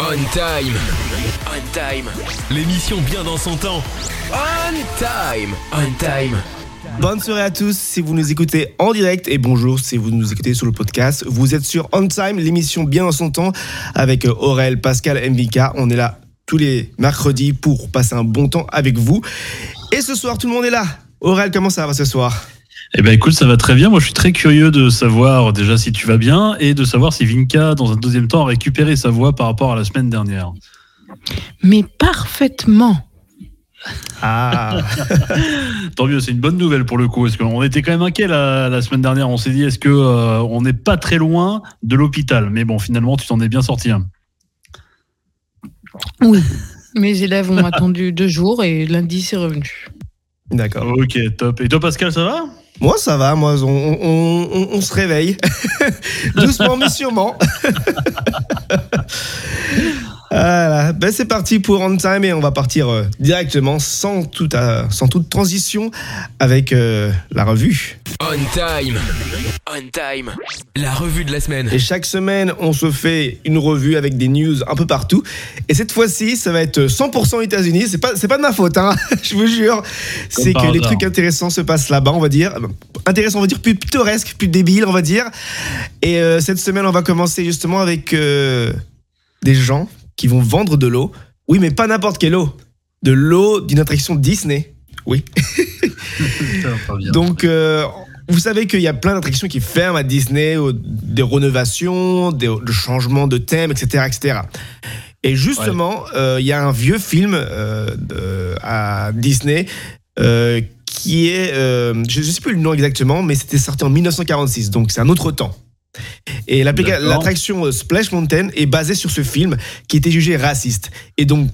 On time. On time. L'émission bien dans son temps. On time. On time. Bonne soirée à tous si vous nous écoutez en direct et bonjour si vous nous écoutez sur le podcast. Vous êtes sur On Time, l'émission bien dans son temps avec Aurel, Pascal, MVK. On est là tous les mercredis pour passer un bon temps avec vous. Et ce soir, tout le monde est là. Aurel, comment ça va ce soir? Eh ben écoute, ça va très bien. Moi, je suis très curieux de savoir déjà si tu vas bien et de savoir si Vinka, dans un deuxième temps, a récupéré sa voix par rapport à la semaine dernière. Mais parfaitement. Ah Tant mieux, c'est une bonne nouvelle pour le coup. Parce qu'on était quand même inquiet la, semaine dernière. On s'est dit, est-ce que euh, on n'est pas très loin de l'hôpital? Mais bon, finalement, tu t'en es bien sorti. Hein. Oui, mes élèves ont attendu deux jours et lundi, c'est revenu. D'accord. Ok, top. Et toi, Pascal, ça va? Moi, ça va. Moi, on, se réveille. Doucement, mais sûrement. Voilà, ben c'est parti pour On Time et on va partir euh, directement sans toute, euh, sans toute transition avec euh, la revue. On Time, On Time, la revue de la semaine. Et chaque semaine, on se fait une revue avec des news un peu partout. Et cette fois-ci, ça va être 100% États-Unis. C'est pas, c'est pas de ma faute, hein, je vous jure. C'est que les trucs intéressants se passent là-bas, on va dire. Intéressant, on va dire plus pittoresque, plus débile, on va dire. Et cette semaine, on va commencer justement avec des gens qui vont vendre de l'eau. Oui, mais pas n'importe quelle eau. De l'eau d'une attraction Disney. Oui. Donc, euh, vous savez qu'il y a plein d'attractions qui ferment à Disney, des rénovations, des, changements de thème, etc. etc. Et justement, euh, il y a un vieux film euh, à Disney qui est, je ne sais plus le nom exactement, mais c'était sorti en 1946, donc c'est un autre temps. Et l'attraction euh, Splash Mountain est basée sur ce film qui était jugé raciste. Et donc,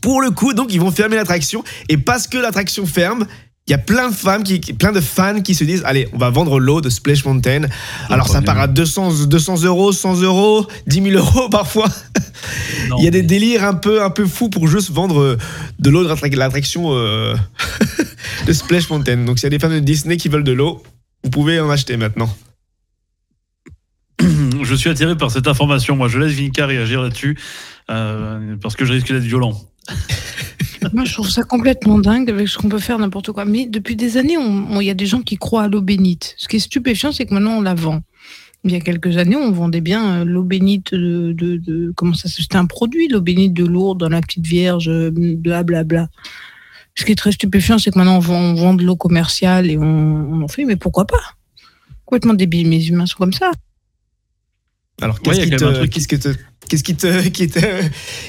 pour le coup, donc ils vont fermer l'attraction. Et parce que l'attraction ferme, il y a plein de femmes qui, plein de fans qui se disent allez on va vendre l'eau de Splash Mountain. Alors ça part à 200 200 euros 100 euros 10 000 euros parfois. Il y a des délires un peu un peu fous pour juste vendre euh, de l'eau de l'attraction euh, de Splash Mountain. Donc s'il y a des fans de Disney qui veulent de l'eau vous pouvez en acheter maintenant je suis attiré par cette information. Moi, je laisse Vinka réagir là-dessus euh, parce que je risque d'être violent. Moi, je trouve ça complètement dingue avec ce qu'on peut faire n'importe quoi. Mais depuis des années, il y a des gens qui croient à l'eau bénite. Ce qui est stupéfiant, c'est que maintenant, on la vend. Il y a quelques années, on vendait bien euh, l'eau bénite de, comment ça C'était un produit, l'eau bénite de Lourdes dans la petite Vierge, blablabla. Bla, bla. Ce qui est très stupéfiant, c'est que maintenant, on vend, de l'eau commerciale et on, on en fait. Mais pourquoi pas? Complètement débile. Mes humains sont comme ça. Alors, qu'est-ce qui, te, qui te, qui te, qui te,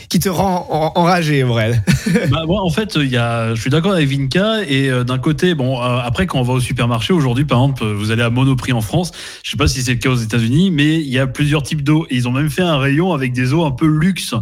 qui te rend enragé, Aurel bah, moi, en fait, il y a, je suis d'accord avec Vinka. Et euh, d'un côté, bon, euh, après, quand on va au supermarché aujourd'hui, par exemple, vous allez à Monoprix en France. Je sais pas si c'est le cas aux États-Unis, mais il y a plusieurs types d'eau. Et ils ont même fait un rayon avec des eaux un peu luxe.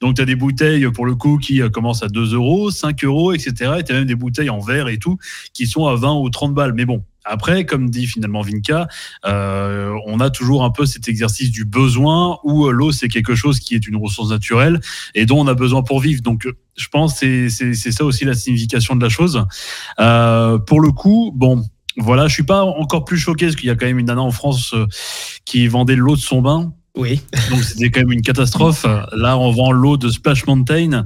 Donc, tu as des bouteilles, pour le coup, qui euh, commencent à 2 euros, 5 euros, etc. Et tu as même des bouteilles en verre et tout, qui sont à 20 ou 30 balles. Mais bon, après, comme dit finalement Vinka, euh, on a toujours un peu cet exercice du besoin où euh, l'eau c'est quelque chose qui est une ressource naturelle et dont on a besoin pour vivre. Donc, je pense que c'est ça aussi la signification de la chose. Euh, pour le coup, bon, voilà, je suis pas encore plus choqué parce qu'il y a quand même une nana en France qui vendait l'eau de son bain. Oui. Donc c'était quand même une catastrophe. Là, on vend l'eau de Splash Mountain.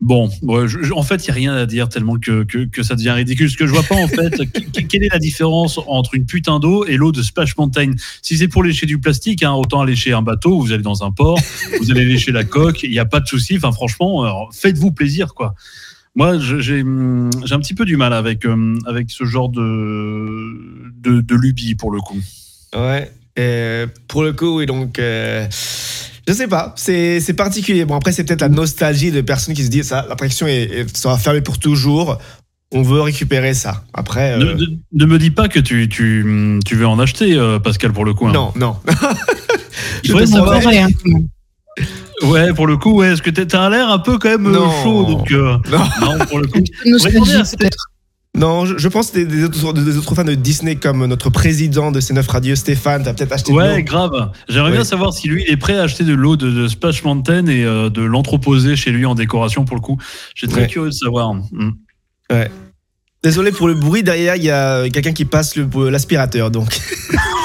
Bon, en fait, il n'y a rien à dire tellement que, que, ça devient ridicule. Ce que je vois pas, en fait, quelle est la différence entre une putain d'eau et l'eau de Splash Mountain? Si c'est pour lécher du plastique, hein, autant lécher un bateau, vous allez dans un port, vous allez lécher la coque, il n'y a pas de souci. Enfin, franchement, faites-vous plaisir, quoi. Moi, j'ai un petit peu du mal avec, euh, avec ce genre de, de, de lubie, pour le coup. Ouais, pour le coup, oui, donc. Euh, je sais pas, c'est particulier. Bon, après, c'est peut-être la nostalgie de personnes qui se disent ça, l'attraction est, sera fermée pour toujours. On veut récupérer ça. Après. Ne, euh, me dis pas que tu, tu, tu veux en acheter, euh, Pascal, pour le coup. Hein. Non, non. Je voudrais savoir. Ouais, pour le coup, ouais. Est-ce que t'as l'air un peu quand même chaud donc, non. non. pour le coup. Nostalgie, peut-être. Non, je, pense des, des, autres, des, autres, fans de Disney comme notre président de C9 Radio, Stéphane, t'as peut-être acheté Ouais, grave. J'aimerais bien savoir si lui est prêt à acheter de l'eau de, Splash Mountain et euh, de l'entreposer chez lui en décoration pour le coup. J'ai très curieux de savoir. Mm. Ouais. Désolé pour le bruit, derrière il y a quelqu'un qui passe l'aspirateur donc.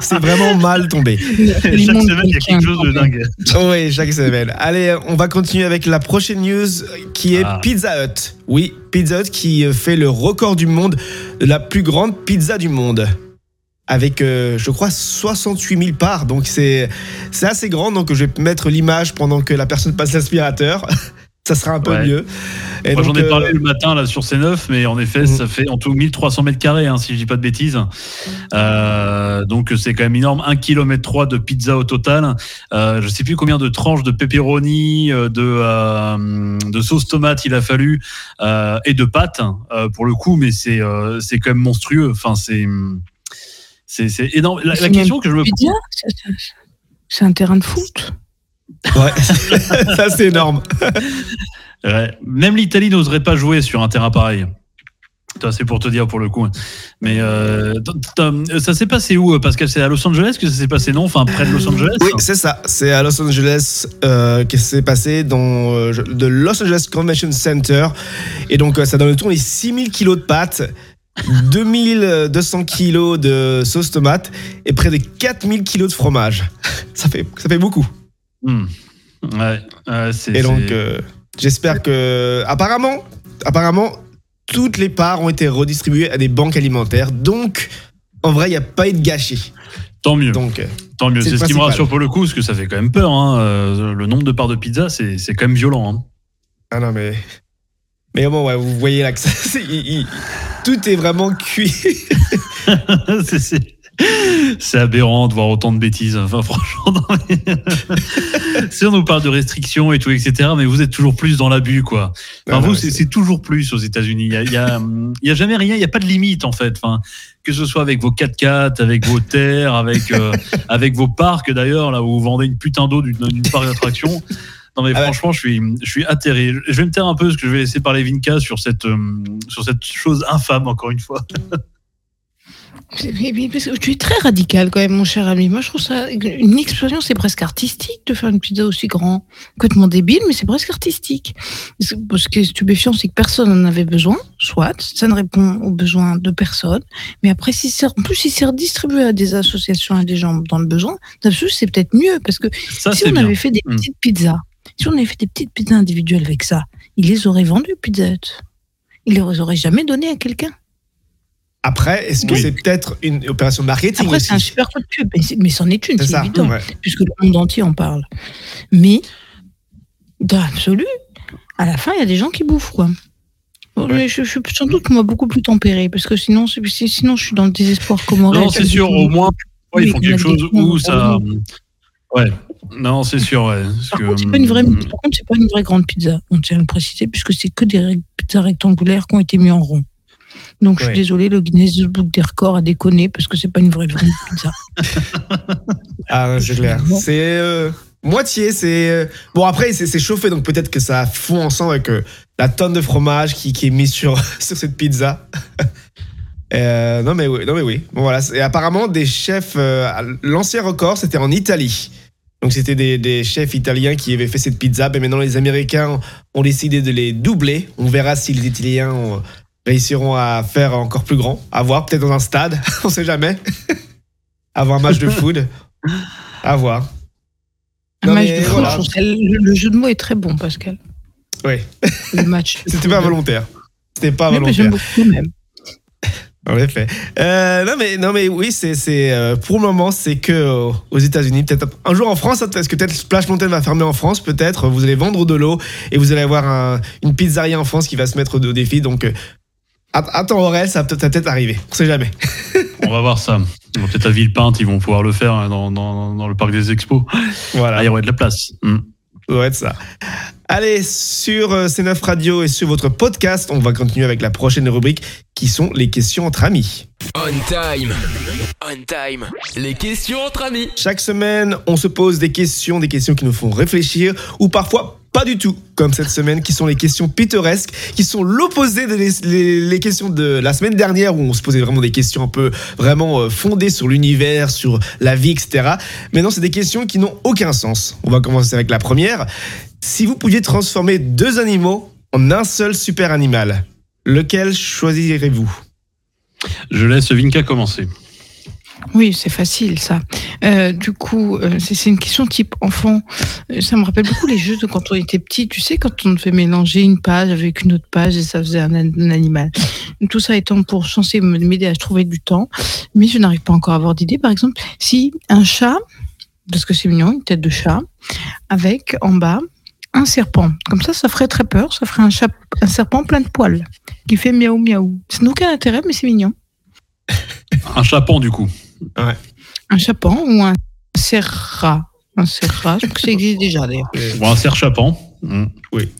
c'est vraiment mal tombé. chaque semaine, il y a quelque chose de dingue. oui, chaque semaine. Allez, on va continuer avec la prochaine news qui est ah. Pizza Hut. Oui, Pizza Hut qui fait le record du monde de la plus grande pizza du monde avec, euh, je crois, 68 000 parts. Donc, c'est assez grand. Donc, je vais mettre l'image pendant que la personne passe l'aspirateur. Ça sera un peu mieux. Et Moi, j'en ai parlé euh, le matin là sur C9, mais en effet, mhm. ça fait en tout 1300 mètres carrés, hein, si je dis pas de bêtises. Euh, donc, c'est quand même énorme. 1 km 3 de pizza au total. Euh, je sais plus combien de tranches de pepperoni, euh, de, euh, de sauce tomate il a fallu, et de pâtes, pour le coup, mais c'est c'est quand même monstrueux. Enfin, c'est c'est énorme. La, question que je me pose. C'est un terrain de foot. Ouais, ça c'est énorme. Même l'Italie n'oserait pas jouer sur un terrain pareil. C'est pour te dire pour le coup. Mais euh, ça s'est passé où Pascal? C'est à Los Angeles que ça s'est passé, non? Enfin, près de Los Angeles? Oui, c'est ça. C'est à Los Angeles euh, que c'est passé dans euh, le Los Angeles Convention Center. Et donc, ça donne le tour les 6000 kilos de pâtes 2200 kilos de sauce tomate et près de 4000 kilos de fromage. Ça fait, ça fait beaucoup. Hmm. Ouais, et donc, euh, j'espère que. Apparemment, apparemment, toutes les parts ont été redistribuées à des banques alimentaires. Donc, en vrai, il n'y a pas eu de gâchis. Tant mieux. Donc, euh, Tant mieux. C'est ce qui me rassure pour le coup, parce que ça fait quand même peur. Hein. Euh, le nombre de parts de pizza, c'est quand même violent. Hein. Ah non, mais. Mais bon, ouais, vous voyez là que ça, tout est vraiment cuit. c'est aberrant de voir autant de bêtises. Enfin, franchement, si on nous parle de restrictions et tout, etc., mais vous êtes toujours plus dans l'abus, quoi. Enfin, vous, c'est toujours plus aux États-Unis. Il y a, y, a, y a, jamais rien, il n'y a pas de limite, en fait. Enfin, que ce soit avec vos 4x4, avec vos terres, avec, euh, avec vos parcs, d'ailleurs, là où vous vendez une putain d'eau d'une parc d'attraction. Non mais ah franchement, je suis, je suis atterré. Je vais me taire un peu parce que je vais laisser parler Vinka sur cette, euh, sur cette chose infâme encore une fois. Tu es très radical quand même, mon cher ami. Moi, je trouve ça une expérience, c'est presque artistique de faire une pizza aussi grand. Complètement débile, mais c'est presque artistique. Ce qui est stupéfiant, c'est que personne n'en avait besoin, soit, ça ne répond aux besoins de personne. Mais après, si en plus, si c'est redistribué à des associations, à des gens dans le besoin, c'est peut-être mieux. Parce que si on avait fait des hmm. petites pizzas, si on avait fait des petites pizzas individuelles avec ça, ils les auraient vendues, Pizza Hut. Ils les auraient jamais données à quelqu'un. Après, est-ce que c'est peut-être une opération marketing Après, c'est un super coup de pub, mais c'en est une, c'est évident, puisque le monde entier en parle. Mais, dans l'absolu, à la fin, il y a des gens qui bouffent, quoi. Je, je, suis sans doute moi beaucoup plus tempéré parce que sinon, sinon je suis dans le désespoir comme Non, c'est sûr, au moins, ils font quelque chose où ça. Ouais, non, c'est sûr. Ouais. Par, contre, pas une vraie, hmm. par contre, c'est pas une vraie grande pizza, on tient à le préciser, puisque c'est que des pizzas rectangulaires qui ont été mis en rond. Donc, je suis désolé, le Guinness Book des records a déconné parce que c'est pas une vraie grande pizza. ah, c'est clair. C'est euh, moitié. C'est euh, bon après, c'est chauffé, donc peut-être que ça fond ensemble avec euh, la tonne de fromage qui, qui est mise sur sur cette pizza. non mais oui, non mais oui. Bon voilà. Et apparemment, des chefs. L'ancien record, c'était en Italie. Donc c'était des, chefs italiens qui avaient fait cette pizza. Mais maintenant les Américains ont décidé de les doubler. On verra si les Italiens réussiront à faire encore plus grand. À voir peut-être dans un stade, on sait jamais. Avoir un match de foot. À voir. Un match de foot, le, jeu de mots est très bon, Pascal. Oui. Le match. C'était pas volontaire. C'était pas volontaire. J'aime beaucoup même. En effet. Euh, non, mais, non, mais oui, c'est, euh, pour le moment, c'est que euh, aux États-Unis. Peut-être un jour en France, est-ce que peut-être Splash Mountain va fermer en France Peut-être. Vous allez vendre de l'eau et vous allez avoir une pizzeria en France qui va se mettre au défi. Donc, attends, Aurel, ça va peut-être arriver. On sait jamais. On va voir ça. Peut-être à Villepinte, ils vont pouvoir le faire hein, dans, dans, le parc des expos. Voilà. Ah, il y aurait de la place. Ça va être ça. Allez, sur euh, C9 Radio et sur votre podcast, on va continuer avec la prochaine rubrique qui sont les questions entre amis. On time. On time. Les questions entre amis. Chaque semaine, on se pose des questions, des questions qui nous font réfléchir ou parfois pas du tout, comme cette semaine, qui sont les questions pittoresques, qui sont l'opposé des questions de la semaine dernière où on se posait vraiment des questions un peu vraiment euh, fondées sur l'univers, sur la vie, etc. Maintenant, c'est des questions qui n'ont aucun sens. On va commencer avec la première. Si vous pouviez transformer deux animaux en un seul super animal, lequel choisirez-vous? Je laisse Vinka commencer. Oui, c'est facile ça. Euh, du coup, euh, c'est une question type enfant. Euh, ça me rappelle beaucoup les jeux de quand on était petit. Tu sais, quand on devait mélanger une page avec une autre page et ça faisait un, animal. Tout ça étant pour censé m'aider à trouver du temps, mais je n'arrive pas encore à avoir d'idée. Par exemple, si un chat, parce que c'est mignon, une tête de chat, avec en bas un serpent. Comme ça, ça ferait très peur. Ça ferait un, chat, un serpent plein de poils qui fait miaou miaou. Ça n'a aucun intérêt, mais c'est mignon. un chapon, du coup. Un chapon ou un serra? Un serra, je crois que ça existe déjà d'ailleurs. Ou un serre-chapon. Mmh. Oui.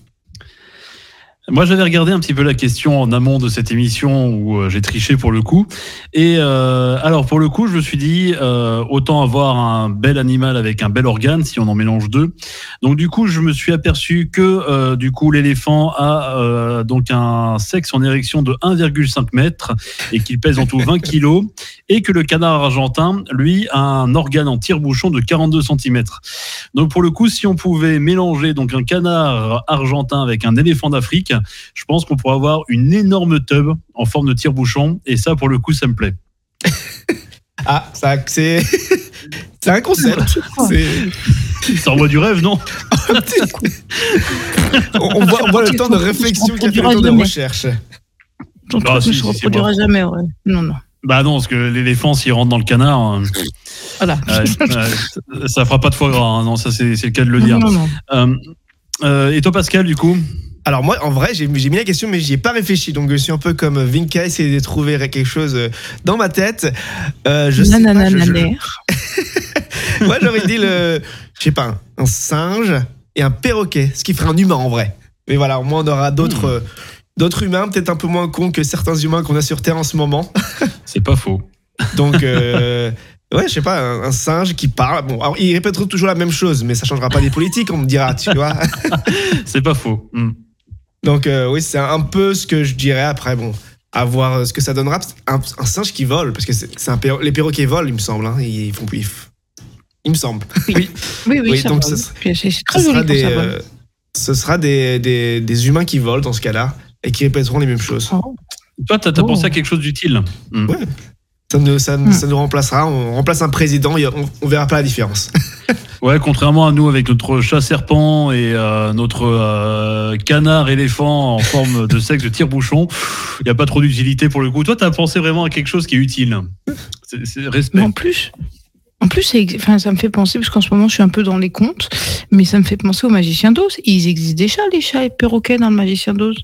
Moi, j'avais regardé un petit peu la question en amont de cette émission où euh, j'ai triché pour le coup. Et euh, alors, pour le coup, je me suis dit, euh, autant avoir un bel animal avec un bel organe si on en mélange deux. Donc, du coup, je me suis aperçu que du coup, l'éléphant a donc un sexe en érection de 1,5 mètre et qu'il pèse en tout 20 kilos, et que le canard argentin, lui, a un organe en tire-bouchon de 42 cm. Donc, pour le coup, si on pouvait mélanger donc un canard argentin avec un éléphant d'Afrique je pense qu'on pourrait avoir une énorme tub en forme de tire-bouchon. Et ça, pour le coup, ça me plaît. ah, ça, c'est. C'est un concept. Ça envoie du rêve, non? On, voit, le temps de réflexion qu'il y a le temps de recherche. Ton ah, ne se reproduira jamais, ouais. Non, non. Bah non, parce que l'éléphant, s'il rentre dans le canard, euh, voilà. ça fera pas de foie gras. Hein. Non, ça c'est le cas de le dire. Euh, euh, et toi, Pascal, du coup? Alors moi, en vrai, j'ai mis la question, mais j'y ai pas réfléchi. Donc je suis un peu comme Vinka, essayer de trouver quelque chose euh, dans ma tête. Euh, je sais pas, moi, j'aurais dit le, je sais pas, un singe et un perroquet, ce qui ferait un humain en vrai. Mais voilà, au moins on aura d'autres. Hmm. Euh, d'autres humains, peut-être un peu moins cons que certains humains qu'on a sur Terre en ce moment. C'est pas faux. Donc, euh, ouais, je sais pas, un, singe qui parle. Bon, alors, il répète toujours la même chose, mais ça changera pas des politiques, on me dira, tu vois. C'est pas faux. Hmm. Donc euh, oui, c'est un peu ce que je dirais après. Bon, à voir euh, ce que ça donnera. Un, singe qui vole, parce que c'est un les perroquets volent, il me semble. Hein, ils font pif. Il me semble. Oui, oui, oui. donc ce, sera des, euh, ce sera des, des, des, humains qui volent dans ce cas-là et qui répéteront les mêmes choses. Oh. Toi, t'as as pensé à oh. quelque chose d'utile. Hmm. Ouais. Ça, ne, ça, hmm. ça, nous remplacera. On remplace un président, on, on verra pas la différence. Ouais, contrairement à nous avec notre chat serpent et euh, notre euh, canard éléphant en forme de sexe de tire-bouchon, il n'y a pas trop d'utilité pour le coup. Toi, tu as pensé vraiment à quelque chose qui est utile. C'est respect. en plus, en plus, enfin, ça me fait penser, parce qu'en ce moment, je suis un peu dans les contes, mais ça me fait penser au magicien d'Oz. Ils existent déjà, les chats et perroquets dans le magicien d'Oz.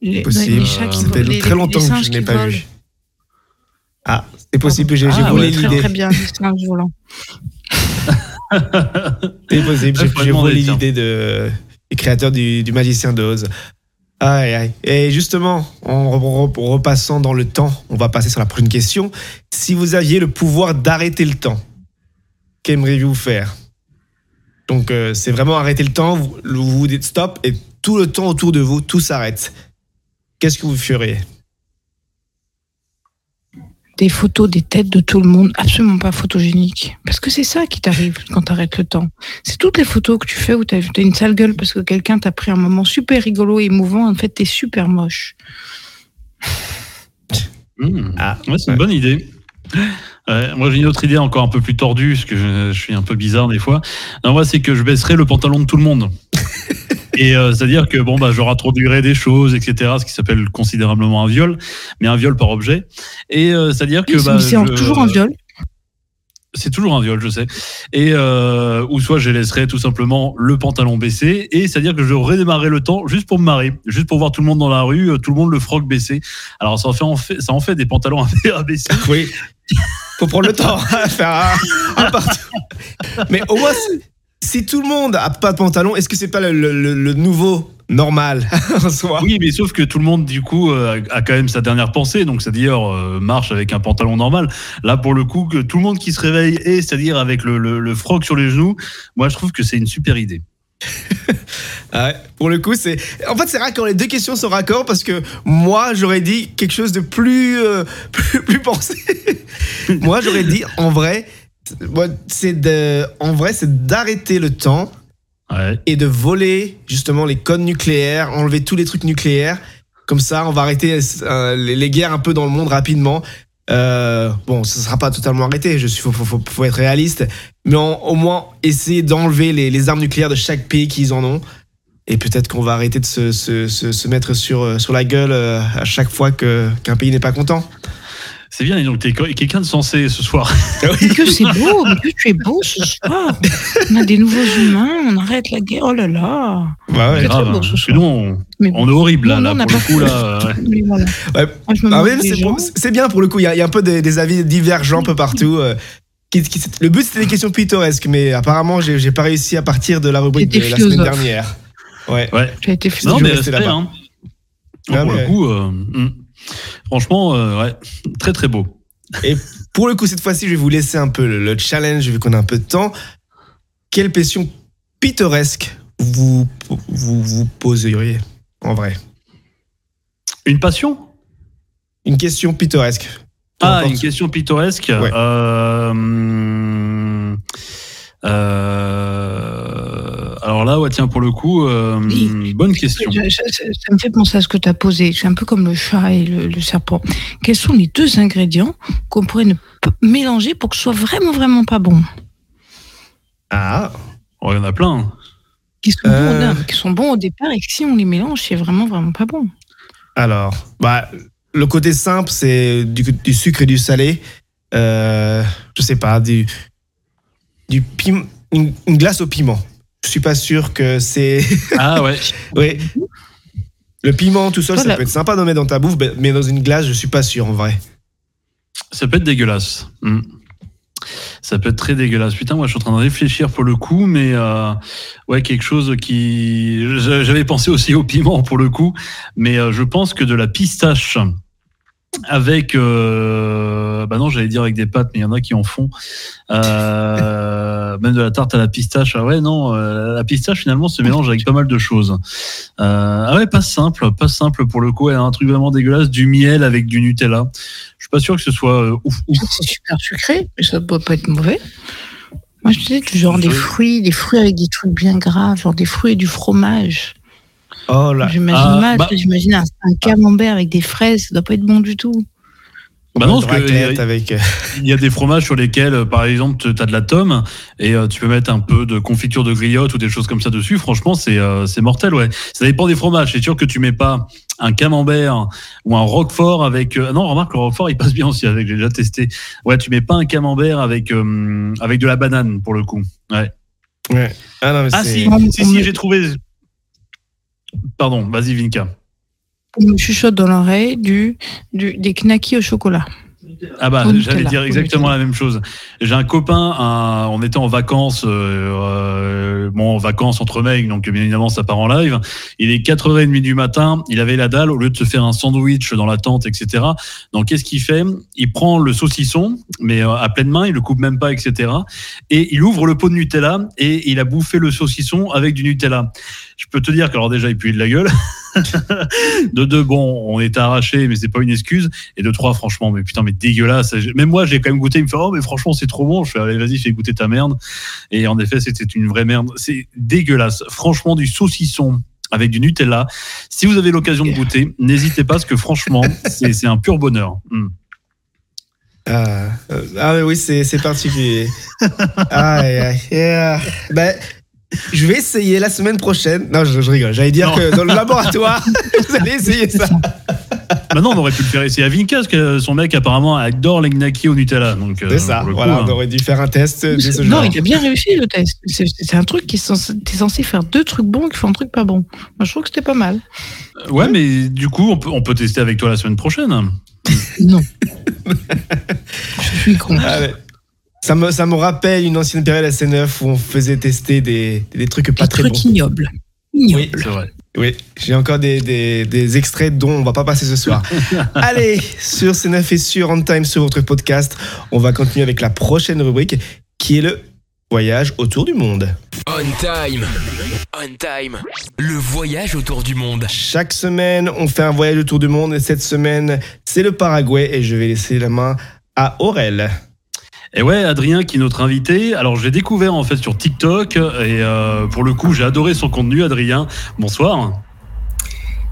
Les, les, chats qui Ça fait très longtemps que je n'ai pas vu. Ah, c'est possible, j'ai ah, volé l'idée. Très bien, c'est un volant. c'est possible, j'ai volé l'idée de, des créateurs du, magicien d'Oz. Aïe, aïe. Et justement, en repassant dans le temps, on va passer sur la prochaine question. Si vous aviez le pouvoir d'arrêter le temps, qu'aimeriez-vous faire? Donc, euh, c'est vraiment arrêter le temps, vous, vous dites stop et tout le temps autour de vous, tout s'arrête. Qu'est-ce que vous feriez? Des photos des têtes de tout le monde, absolument pas photogéniques. Parce que c'est ça qui t'arrive quand t'arrêtes le temps. C'est toutes les photos que tu fais où t'as une sale gueule parce que quelqu'un t'a pris un moment super rigolo et émouvant. En fait, t'es super moche. Mmh. Ah, ouais, c'est une bonne idée. moi, j'ai une autre idée encore un peu plus tordue, parce que je, je suis un peu bizarre des fois. Non, moi, c'est que je baisserai le pantalon de tout le monde. Et euh, c'est-à-dire que bon bah je introduirai des choses, etc. Ce qui s'appelle considérablement un viol, mais un viol par objet. Et euh, c'est-à-dire que bah, c'est toujours un viol. C'est toujours un viol, je sais. Et euh, ou soit je laisserai tout simplement le pantalon baissé, et c'est-à-dire que je redémarrerai le temps juste pour me marrer, juste pour voir tout le monde dans la rue, tout le monde le froc baissé. Alors ça en fait, ça en fait des pantalons à baisser. Oui. Faut prendre le temps à faire un, partout. Mais au moins, si tout le monde a pas de pantalon, est-ce que c'est pas le, nouveau normal en soi? Oui, mais sauf que tout le monde, du coup, euh, a quand même sa dernière pensée, donc c'est-à-dire euh, marche avec un pantalon normal. Là, pour le coup, que tout le monde qui se réveille et c'est-à-dire avec le, le, froc sur les genoux, moi, je trouve que c'est une super idée. Ah pour le coup, c'est. En fait, c'est raccord. Les deux questions sont raccord parce que moi, j'aurais dit quelque chose de plus, euh, plus, plus pensé. moi, j'aurais dit, en vrai, c'est de, en vrai, c'est d'arrêter le temps et de voler justement les codes nucléaires, enlever tous les trucs nucléaires. Comme ça, on va arrêter euh, les, guerres un peu dans le monde rapidement. Euh, bon, ça ne sera pas totalement arrêté, il faut, faut, faut, être réaliste, mais au moins essayer d'enlever les, les, armes nucléaires de chaque pays qu'ils en ont. Et peut-être qu'on va arrêter de se, se, se, mettre sur, sur la gueule euh, à chaque fois qu'un pays n'est pas content. C'est bien, donc t'es quelqu'un de sensé ce soir. Mais que c'est beau, mais que tu es beau ce soir. On a des nouveaux humains, on arrête la guerre. Oh là là. Bah ouais, grave. Beau, ce soir. Nous, on, on, est horrible là, là pour le coup. Là, ouais. Ouais. Ah, c'est bien pour le coup, il y, y, a un peu des, des, avis divergents un peu partout. Euh, qui, qui, le but c'était des questions pittoresques, mais apparemment j'ai pas réussi à partir de la rubrique de la semaine dernière. Ouais. ouais. J'ai été philosophe. Non, mais respect, hein. Ah, pour le coup. Euh, hmm. Franchement, euh, ouais, très très beau. Et pour le coup, cette fois-ci, je vais vous laisser un peu le, challenge, vu qu'on a un peu de temps. Quelle question pittoresque vous, vous, vous poseriez, en vrai? Une passion? Une question pittoresque. Ah, une question pittoresque. Euh, euh, alors là, ouais, tiens, pour le coup, euh, bonne question. ça, me fait penser à ce que tu as posé. C'est un peu comme le chat et le, serpent. Quels sont les deux ingrédients qu'on pourrait ne mélanger pour que ce soit vraiment, vraiment pas bon? Ah, oh, il y en a plein. Qui sont, bons, euh. qui sont bons au départ et que si on les mélange, c'est vraiment, vraiment pas bon. Alors, bah, le côté simple, c'est du, du, sucre et du salé. je sais pas, du, du piment, une, glace au piment. Je suis pas sûr que c'est. Ah ouais. oui. Le piment tout seul, ça peut être sympa d'en mettre dans ta bouffe, mais dans une glace, je suis pas sûr en vrai. Ça peut être dégueulasse. Hmm. Ça peut être très dégueulasse. Putain, moi, je suis en train de réfléchir pour le coup, mais euh, ouais, quelque chose qui. J'avais pensé aussi au piment pour le coup, mais euh, je pense que de la pistache avec euh, bah non j'allais dire avec des pâtes mais il y en a qui en font. Euh, même de la tarte à la pistache. Ah ouais non euh, la pistache finalement se mélange avec pas mal de choses. Euh, ah ouais pas simple pas simple pour le coup. Elle a un truc vraiment dégueulasse du miel avec du Nutella. Je suis pas sûr que ce soit euh, ouf, ouf. c'est super sucré mais ça doit pas être mauvais. Moi je disais genre des fruits des fruits avec des trucs bien gras genre des fruits et du fromage Oh là. J'imagine ah, mal, bah, j'imagine un, camembert avec des fraises, ça doit pas être bon du tout. Bah non, parce que euh, il y a des fromages sur lesquels, euh, par exemple, tu as de la tome et euh, tu peux mettre un peu de confiture de griotte ou des choses comme ça dessus. Franchement, c'est c'est mortel, ouais. Ça dépend des fromages. C'est sûr que tu mets pas un camembert ou un roquefort avec. non, remarque, le roquefort, il passe bien aussi avec. J'ai déjà testé. Ouais, tu mets pas un camembert avec avec de la banane pour le coup. Ouais. Ouais. Ah, non, mais ah si, si, si j'ai trouvé. Pardon, vas-y Vinka. Me chuchote dans l'oreille du, du, des knackis au chocolat. Ah bah j'allais dire exactement la même chose. J'ai un copain, on était en vacances, euh, euh, bon vacances entre mecs, donc bien évidemment ça part en live. Il est 4h30 du matin, il avait la dalle au lieu de se faire un sandwich dans la tente, etc. Donc qu'est-ce qu'il fait? Il prend le saucisson, mais euh, à pleine main, il le coupe même pas, etc. Et il ouvre le pot de Nutella et il a bouffé le saucisson avec du Nutella. Je peux te dire qu'alors déjà il pue de la gueule. de deux, bon, on est arraché, mais c'est pas une excuse. Et de trois, franchement, mais putain, mais dégueulasse. Même moi, j'ai quand même goûté. Il me fait, oh, mais franchement, c'est trop bon. Je fais, allez, vas-y, fais goûter ta merde. Et en effet, c'était une vraie merde. C'est dégueulasse. Franchement, du saucisson avec du Nutella. Si vous avez l'occasion de goûter, n'hésitez pas, parce que franchement, c'est un pur bonheur. Hmm. Ah, euh, ah, oui, c'est particulier. ah, yeah. Ben, je vais essayer la semaine prochaine. Non, je, rigole. J'allais dire que dans le laboratoire, vous allez essayer ça. Maintenant, on aurait pu le faire essayer à Vinka, parce que son mec apparemment adore les gnaki au Nutella. Donc, euh, c'est ça. voilà, on hein. aurait dû faire un test de ce non, il a bien réussi le test. C'est un truc qui est censé, faire deux trucs bons qui font un truc pas bon. Moi, je trouve que c'était pas mal. Euh, ouais, mais du coup, on peut, on peut tester avec toi la semaine prochaine. non. je suis con. Allez. Ça me, ça me rappelle une ancienne période SN9 où on faisait tester des, des trucs pas très trucs bons. ignobles. Oui, c'est vrai. Oui, j'ai encore des, des, des, extraits dont on va pas passer ce soir. Allez, sur C9 et sur On Time sur votre podcast, on va continuer avec la prochaine rubrique qui est le voyage autour du monde. On Time, On Time, le voyage autour du monde. Chaque semaine, on fait un voyage autour du monde et cette semaine, c'est le Paraguay et je vais laisser la main à Aurel. Et ouais, Adrien qui est notre invité. Alors, j'ai découvert en fait sur TikTok et euh, pour le coup, j'ai adoré son contenu. Adrien, bonsoir.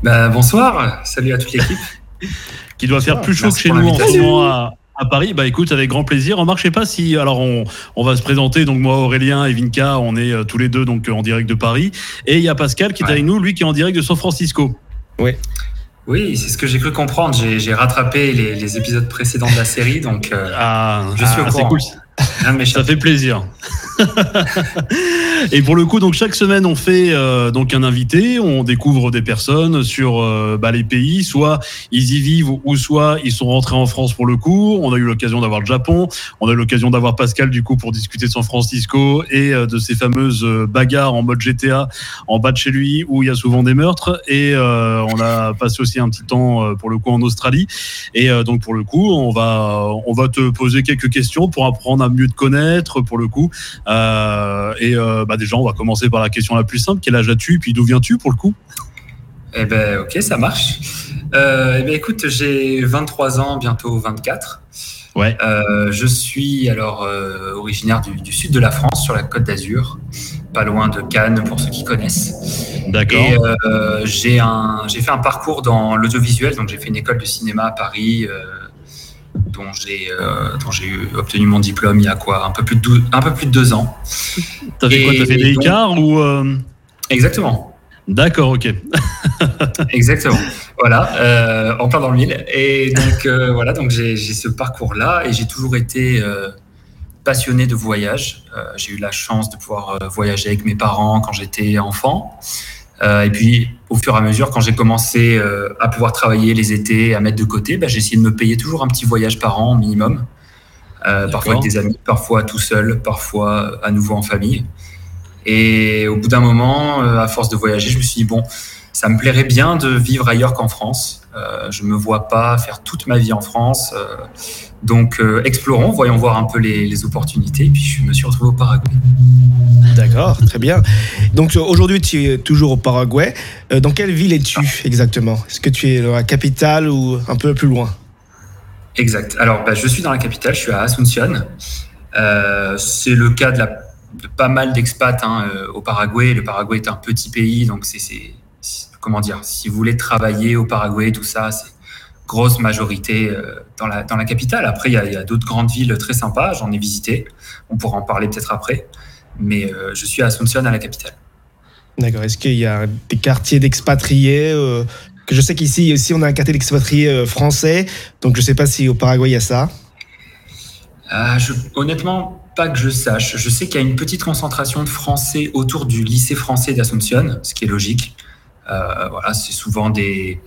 Bah, bonsoir. Salut à toute l'équipe. qui doit faire plus chaud que chez nous en ce moment à Paris, bah écoute, avec grand plaisir. On marchait pas si. Alors, on, on, va se présenter. Donc, moi, Aurélien et Vinka, on est tous les deux donc en direct de Paris. Et il y a Pascal qui est avec nous, lui qui est en direct de San Francisco. Oui. Oui, c'est ce que j'ai cru comprendre. J'ai rattrapé les, épisodes précédents de la série, donc ah, je suis au ah, courant. Cool. Ça fait plaisir. et pour le coup, donc chaque semaine, on fait euh, donc un invité, on découvre des personnes sur euh, bah, les pays, soit ils y vivent ou soit ils sont rentrés en France pour le coup. On a eu l'occasion d'avoir le Japon, on a eu l'occasion d'avoir Pascal du coup pour discuter de San Francisco et euh, de ces fameuses bagarres en mode GTA en bas de chez lui où il y a souvent des meurtres. Et on a passé aussi un petit temps pour le coup en Australie. Et donc pour le coup, on va on va te poser quelques questions pour apprendre à mieux te connaître pour le coup. Euh, et euh, bah, déjà, on va commencer par la question la plus simple. Quel âge as-tu? Puis d'où viens-tu pour le coup? Eh ben, ok, ça marche. Euh, eh ben, écoute, j'ai 23 ans, bientôt 24. Ouais. je suis alors originaire du, sud de la France, sur la côte d'Azur, pas loin de Cannes pour ceux qui connaissent. D'accord. Et j'ai j'ai fait un parcours dans l'audiovisuel, donc j'ai fait une école de cinéma à Paris dont j'ai euh, obtenu mon diplôme il y a quoi un peu plus de un peu plus de deux ans. T'as fait quoi T'as fait des écarts ou euh Exactement. D'accord, ok. Exactement. Voilà, euh, en plein dans le mille. Et donc voilà, donc j'ai ce parcours-là et j'ai toujours été passionné de voyage. j'ai eu la chance de pouvoir voyager avec mes parents quand j'étais enfant. Euh, et puis, au fur et à mesure, quand j'ai commencé euh, à pouvoir travailler les étés, à mettre de côté, bah, j'ai essayé de me payer toujours un petit voyage par an minimum. Euh, parfois avec des amis, parfois tout seul, parfois à nouveau en famille. Et au bout d'un moment, à force de voyager, je me suis dit, bon, ça me plairait bien de vivre ailleurs qu'en France. Euh, je me vois pas faire toute ma vie en France. Euh, donc, euh, explorons, voyons voir un peu les, opportunités. Et puis, je me suis retrouvé au Paraguay. D'accord, très bien. Donc, aujourd'hui, tu es toujours au Paraguay. dans quelle ville es-tu exactement? Est-ce que tu es dans la capitale ou un peu plus loin? Exact. Alors, bah, je suis dans la capitale, je suis à Asunción. c'est le cas de, pas mal d'expats hein, au Paraguay. Le Paraguay est un petit pays, donc c'est comment dire, si vous voulez travailler au Paraguay, tout ça, c'est grosse majorité euh, dans, la, dans la capitale. Après, il y a, d'autres grandes villes très sympas, j'en ai visité. On pourra en parler peut-être après. Mais euh, je suis à Asunción, à la capitale. D'accord. Est-ce qu'il y a des quartiers d'expatriés euh, que Je sais qu'ici aussi, on a un quartier d'expatriés français. Donc, je ne sais pas si au Paraguay, il y a ça. honnêtement, pas que je sache. Je sais qu'il y a une petite concentration de Français autour du lycée français d'Asunción, ce qui est logique. Voilà, c'est souvent des,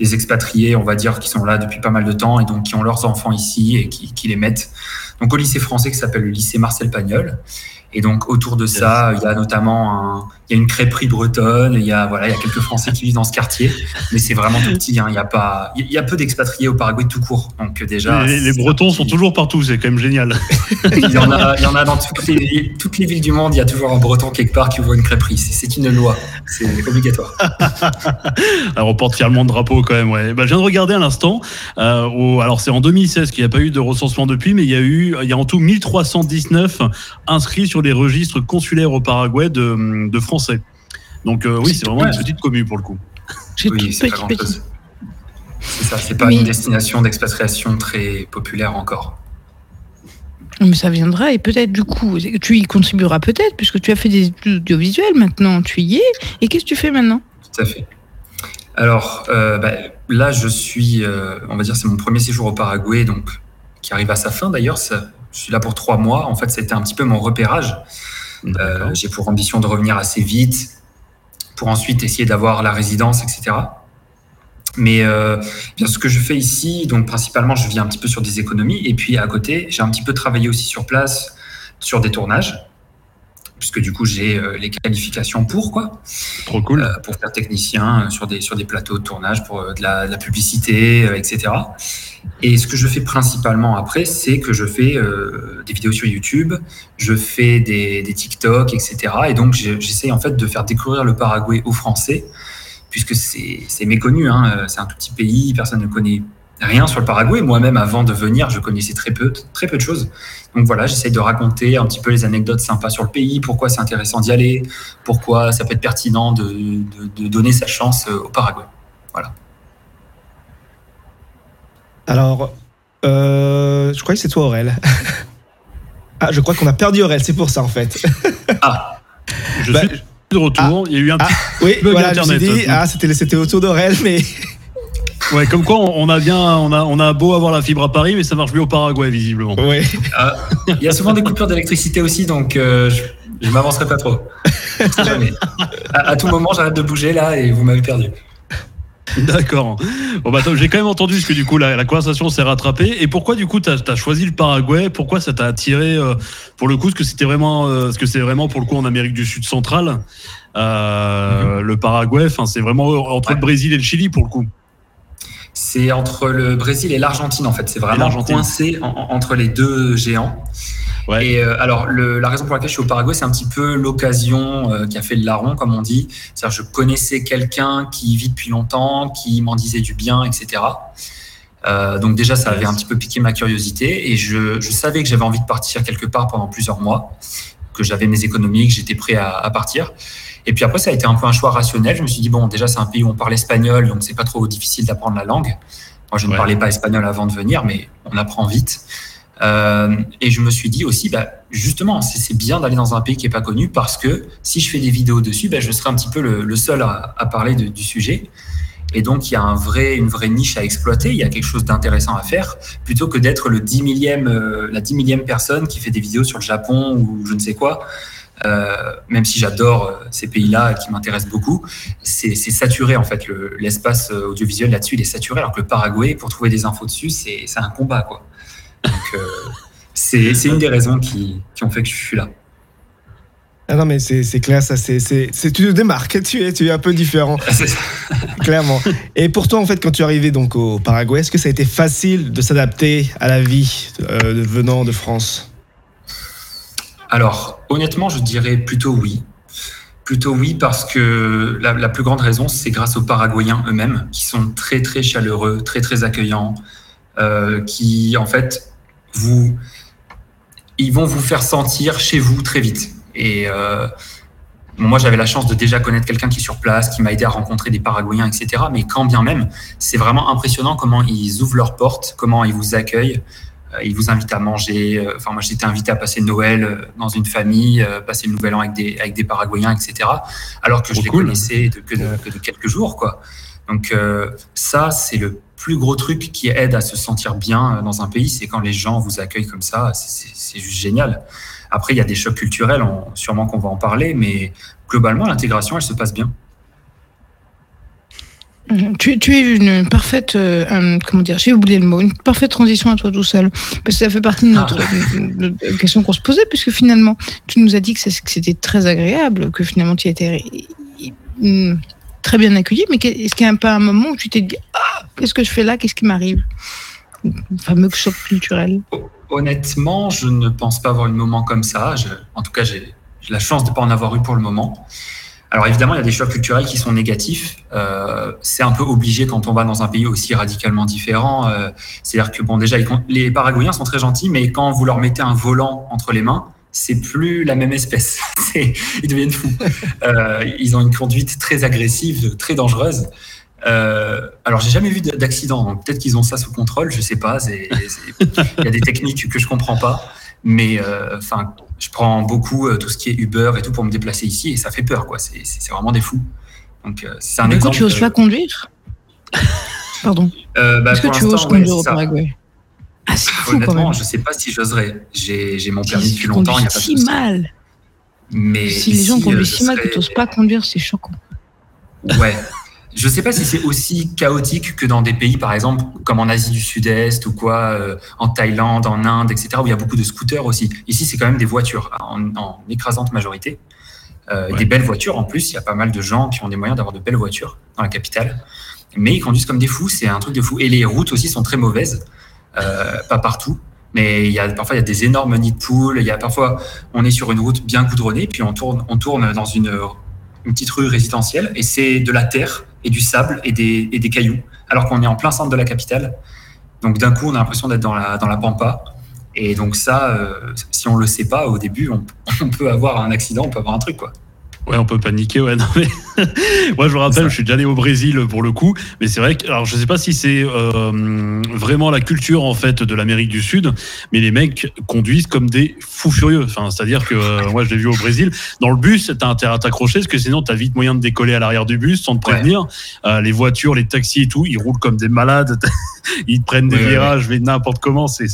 expatriés, on va dire, qui sont là depuis pas mal de temps et donc qui ont leurs enfants ici et qui, qui les mettent donc au lycée français qui s'appelle le lycée Marcel Pagnol. Et donc autour de ça, il y a notamment un, il y a une crêperie bretonne, il y a voilà, il y a quelques Français qui vivent dans ce quartier, mais c'est vraiment tout petit. Hein, il y a pas, il y a peu d'expatriés au Paraguay tout court. Donc déjà, les, Bretons sont toujours partout, c'est quand même génial. il y en a, il y en a dans toutes les, toutes les villes du monde. Il y a toujours un Breton quelque part qui ouvre une crêperie. C'est une loi, c'est obligatoire. alors on porte fièrement le drapeau quand même. Ouais. Bah, je viens de regarder à l'instant. Euh, alors c'est en 2016 qu'il n'y a pas eu de recensement depuis, mais il y a eu, il y a en tout 1319 inscrits sur les registres consulaires au Paraguay de, de Français. Donc euh, oui, c'est vraiment une petite commune pour le coup. Oui, c'est ça, c'est pas une destination d'expatriation très populaire encore. Mais ça viendra et peut-être du coup, tu y contribueras peut-être puisque tu as fait des audiovisuels maintenant, tu y es. Et qu'est-ce que tu fais maintenant? Tout à fait. Alors euh, bah, là, je suis, euh, on va dire, c'est mon premier séjour au Paraguay, donc qui arrive à sa fin d'ailleurs. Je suis là pour trois mois. En fait, c'était un petit peu mon repérage. Euh, j'ai pour ambition de revenir assez vite pour ensuite essayer d'avoir la résidence, etc. Mais euh, bien ce que je fais ici, donc principalement, je vis un petit peu sur des économies. Et puis à côté, j'ai un petit peu travaillé aussi sur place sur des tournages puisque du coup j'ai euh, les qualifications pour quoi. Trop cool. Euh, pour faire technicien euh, sur des sur des plateaux de tournage pour de la, publicité, etc. Et ce que je fais principalement après, c'est que je fais des vidéos sur YouTube, je fais des, des TikTok, etc. Et donc j'essaie en fait de faire découvrir le Paraguay aux Français, puisque c'est méconnu. Hein. C'est un tout petit pays, personne ne connaît rien sur le Paraguay. Moi-même, avant de venir, je connaissais très peu, très peu de choses. Donc voilà, j'essaye de raconter un petit peu les anecdotes sympas sur le pays, pourquoi c'est intéressant d'y aller, pourquoi ça peut être pertinent de, donner sa chance euh, au Paraguay. Voilà. Alors, Euh, je crois que c'est toi, Aurel. ah, je crois qu'on a perdu Aurel, c'est pour ça en fait. ah, je bah, suis de retour. Il y a eu un petit ah, oui, voilà, internet. Dit, ah, c'était c'était autour d'Aurel, mais. Ouais, comme quoi on a bien, on a, on a beau avoir la fibre à Paris, mais ça marche mieux au Paraguay visiblement. Oui. Ah, il y a souvent des coupures d'électricité aussi, donc euh, je, ne m'avancerai pas trop. À, à, tout moment, j'arrête de bouger là et vous m'avez perdu. D'accord. Bon, bah, j'ai quand même entendu ce que du coup la, conversation s'est rattrapée. Et pourquoi du coup tu as, choisi le Paraguay? Pourquoi ça t'a attiré euh, pour le coup ce que c'était vraiment, euh, ce que c'est vraiment pour le coup en Amérique du Sud centrale, euh, mhm. le Paraguay? Enfin, c'est vraiment entre le Brésil et le Chili pour le coup. C'est entre le Brésil et l'Argentine en fait. C'est vraiment coincé entre les deux géants. Et euh, alors, la raison pour laquelle je suis au Paraguay, c'est un petit peu l'occasion euh, qui a fait le larron, comme on dit. C'est-à-dire, je connaissais quelqu'un qui vit depuis longtemps, qui m'en disait du bien, etc. Euh, donc déjà, ça avait un petit peu piqué ma curiosité et je, savais que j'avais envie de partir quelque part pendant plusieurs mois, que j'avais mes économies, que j'étais prêt à, partir. Et puis après, ça a été un peu un choix rationnel. Je me suis dit bon, déjà, c'est un pays où on parle espagnol, donc c'est pas trop difficile d'apprendre la langue. Moi, je ne parlais pas espagnol avant de venir, mais on apprend vite. Euh, et je me suis dit aussi, bah, justement, c'est bien d'aller dans un pays qui n'est pas connu parce que si je fais des vidéos dessus, bah, je serai un petit peu le, seul à, parler du sujet. Et donc, il y a un vrai, une vraie niche à exploiter, il y a quelque chose d'intéressant à faire, plutôt que d'être le 10 millième, euh, la 10 millième personne qui fait des vidéos sur le Japon ou je ne sais quoi. Euh, même si j'adore ces pays-là qui m'intéressent beaucoup, c'est saturé en fait. L'espace audiovisuel là-dessus, il est saturé, alors que le Paraguay, pour trouver des infos dessus, c'est un combat. quoi. Donc, euh, c'est une des raisons qui, qui, ont fait que je suis là. Ah non, mais c'est clair, ça, c'est tu te démarques, tu es, tu es un peu différent. Clairement. Et pourtant, en fait, quand tu es arrivé donc au Paraguay, est-ce que ça a été facile de s'adapter à la vie euh, venant de France? Alors, honnêtement, je dirais plutôt oui. Plutôt oui, parce que la, plus grande raison, c'est grâce aux Paraguayens eux-mêmes, qui sont très, très chaleureux, très, très accueillants, euh, qui, en fait, vous, ils vont vous faire sentir chez vous très vite. Et euh, moi, j'avais la chance de déjà connaître quelqu'un qui est sur place, qui m'a aidé à rencontrer des Paraguayens, etc. Mais quand bien même, c'est vraiment impressionnant comment ils ouvrent leurs portes, comment ils vous accueillent. Euh, ils vous invitent à manger. Enfin, moi, j'étais invité à passer Noël dans une famille, passer le Nouvel An avec des, avec des Paraguayens, etc. Alors que je les connaissais de, que, de, quelques jours, quoi. Donc ça, c'est le plus gros truc qui aide à se sentir bien euh, dans un pays, c'est quand les gens vous accueillent comme ça. C'est juste génial. Après, il y a des chocs culturels, sûrement qu'on va en parler, mais globalement, l'intégration, elle se passe bien. Mhm. Tu, es une parfaite, euh, comment dire, j'ai oublié le mot, une parfaite transition à toi tout seul, parce que ça fait partie de notre, ah. question qu'on se posait, puisque finalement, tu nous as dit que c'était très agréable, que finalement tu étais très bien accueilli, mais est-ce qu'il y a peu un moment où tu t'es dit ah, qu'est-ce que je fais là Qu'est-ce qui m'arrive? Le fameux choc culturel. Honnêtement, je ne pense pas avoir eu un moment comme ça. en tout cas, j'ai la chance de ne pas en avoir eu pour le moment. Alors évidemment, il y a des chocs culturels qui sont négatifs. Euh, c'est un peu obligé quand on va dans un pays aussi radicalement différent. Euh, c'est-à-dire que bon, déjà, les Paraguayens sont très gentils, mais quand vous leur mettez un volant entre les mains, c'est plus la même espèce. ils deviennent fous. Euh, ils ont une conduite très agressive, très dangereuse. Alors, j'ai jamais vu d'accident. Peut-être qu'ils ont ça sous contrôle. Je sais pas. Il y a des techniques que je comprends pas. Mais euh, enfin, je prends beaucoup euh, tout ce qui est Uber et tout pour me déplacer ici et ça fait peur. quoi. C'est vraiment des fous. Donc, c'est un du coup, tu oses pas conduire Pardon. Bah, Est-ce que tu oses conduire au Paraguay? Ah, Honnêtement, je sais pas si j'oserais. J'ai mon permis depuis longtemps. Il y a pas si mal. Mais si les gens conduisent si mal que tu n'oses pas conduire, c'est choquant. Ouais. Je ne sais pas si c'est aussi chaotique que dans des pays, par exemple, comme en Asie du Sud-Est ou quoi, euh, en Thaïlande, en Inde, etc., où il y a beaucoup de scooters aussi. Ici, c'est quand même des voitures en, écrasante majorité. Euh, Des belles voitures en plus. Il y a pas mal de gens qui ont des moyens d'avoir de belles voitures dans la capitale. Mais ils conduisent comme des fous. C'est un truc de fou. Et les routes aussi sont très mauvaises. Euh, pas partout. Mais il y a, parfois, il y a des énormes nids de poules. Il y a parfois, on est sur une route bien goudronnée, puis on tourne, on tourne dans une, une petite rue résidentielle, et c'est de la terre et du sable et des, et des cailloux, alors qu'on est en plein centre de la capitale. Donc d'un coup, on a l'impression d'être dans la, dans la pampa. Et donc ça, euh, si on le sait pas au début, on, on, peut avoir un accident, on peut avoir un truc, quoi. Ouais, on peut paniquer, ouais. Non, mais... Moi, je me rappelle, je suis déjà allé au Brésil pour le coup, mais c'est vrai que, alors, je sais pas si c'est euh, vraiment la culture en fait de l'Amérique du Sud, mais les mecs conduisent comme des fous furieux. Enfin, c'est-à-dire que euh, moi, je l'ai vu au Brésil. Dans le bus, t'as intérêt à t'accrocher, parce que sinon, t'as vite moyen de décoller à l'arrière du bus sans te prévenir. Euh, les voitures, les taxis et tout, ils roulent comme des malades. ils prennent des virages, mais n'importe comment. C'est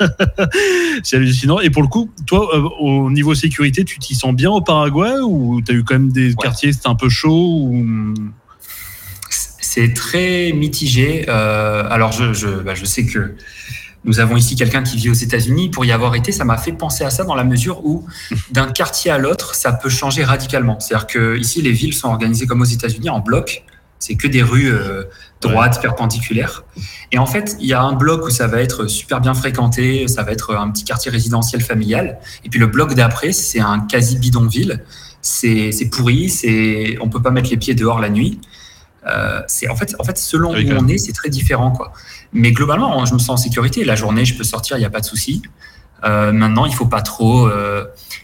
c'est hallucinant. Et pour le coup, toi, euh, au niveau sécurité, tu t'y sens bien au Paraguay ou tu as eu quand même des quartiers, c'était un peu chaud ou... C'est très mitigé. Euh, alors, je, je, bah, je, sais que nous avons ici quelqu'un qui vit aux États-Unis. Pour y avoir été, ça m'a fait penser à ça dans la mesure où, d'un quartier à l'autre, ça peut changer radicalement. C'est-à-dire que ici, les villes sont organisées comme aux États-Unis en blocs. C'est que des rues euh, droites, perpendiculaires. Et en fait, il y a un bloc où ça va être super bien fréquenté, ça va être un petit quartier résidentiel familial. Et puis le bloc d'après, c'est un quasi bidonville. C'est pourri, c'est on peut pas mettre les pieds dehors la nuit. Euh, c'est en fait, en fait, selon où on est, c'est très différent, quoi. Mais globalement, je me sens en sécurité. La journée, je peux sortir, il n'y a pas de souci. Euh, maintenant, il faut pas trop,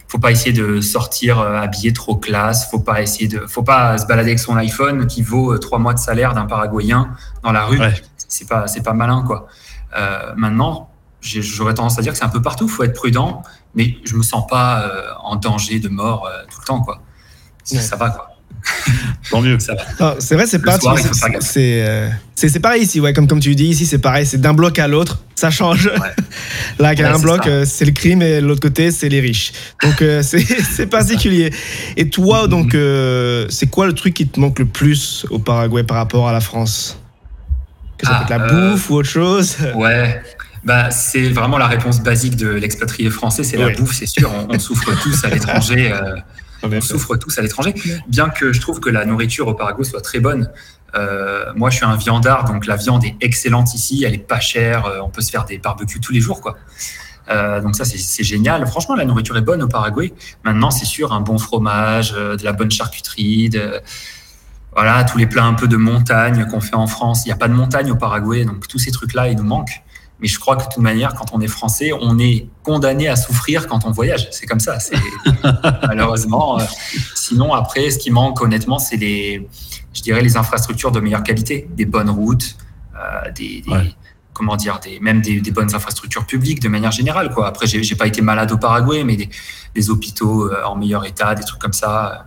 faut pas essayer de sortir euh, habillé trop classe. Faut pas essayer de, faut pas se balader avec son iPhone qui vaut euh, trois mois de salaire d'un Paraguayen dans la rue. C'est pas, c'est pas malin quoi. Euh, maintenant, j'aurais tendance à dire que c'est un peu partout. Faut être prudent, mais je me sens pas en danger de mort tout le temps quoi. Ça va quoi. Tant mieux. C'est vrai, c'est pas. Euh, c'est pareil ici, ouais, comme, comme tu dis, ici c'est pareil, c'est d'un bloc à l'autre, ça change. Là, il y a un bloc, euh, c'est le crime et l'autre côté, c'est les riches. Donc euh, c'est particulier. Et toi, donc, c'est quoi le truc qui te manque le plus au Paraguay par rapport à la France? Que ça peut être la ah, bouffe ou autre chose? Ouais. Bah, c'est vraiment la réponse basique de l'expatrié français, c'est la bouffe, c'est sûr. On, souffre tous à l'étranger. On souffre tous à l'étranger, bien que je trouve que la nourriture au Paraguay soit très bonne. Euh, moi, je suis un viandard, donc la viande est excellente ici, elle est pas chère, euh, on peut se faire des barbecues tous les jours, quoi. Euh, donc ça, c'est génial. Franchement, la nourriture est bonne au Paraguay. Maintenant, c'est sûr, un bon fromage, de la bonne charcuterie, de, voilà, tous les plats un peu de montagne qu'on fait en France. Il n'y a pas de montagne au Paraguay, donc tous ces trucs-là, ils nous manquent. Mais je crois que de toute manière, quand on est français, on est condamné à souffrir quand on voyage. C'est comme ça. Malheureusement. Euh, sinon, après, ce qui manque honnêtement, c'est les, je dirais, les infrastructures de meilleure qualité, des bonnes routes, euh, des, comment dire, des, même des, bonnes infrastructures publiques de manière générale. Quoi. Après, j'ai pas été malade au Paraguay, mais des, des hôpitaux euh, en meilleur état, des trucs comme ça.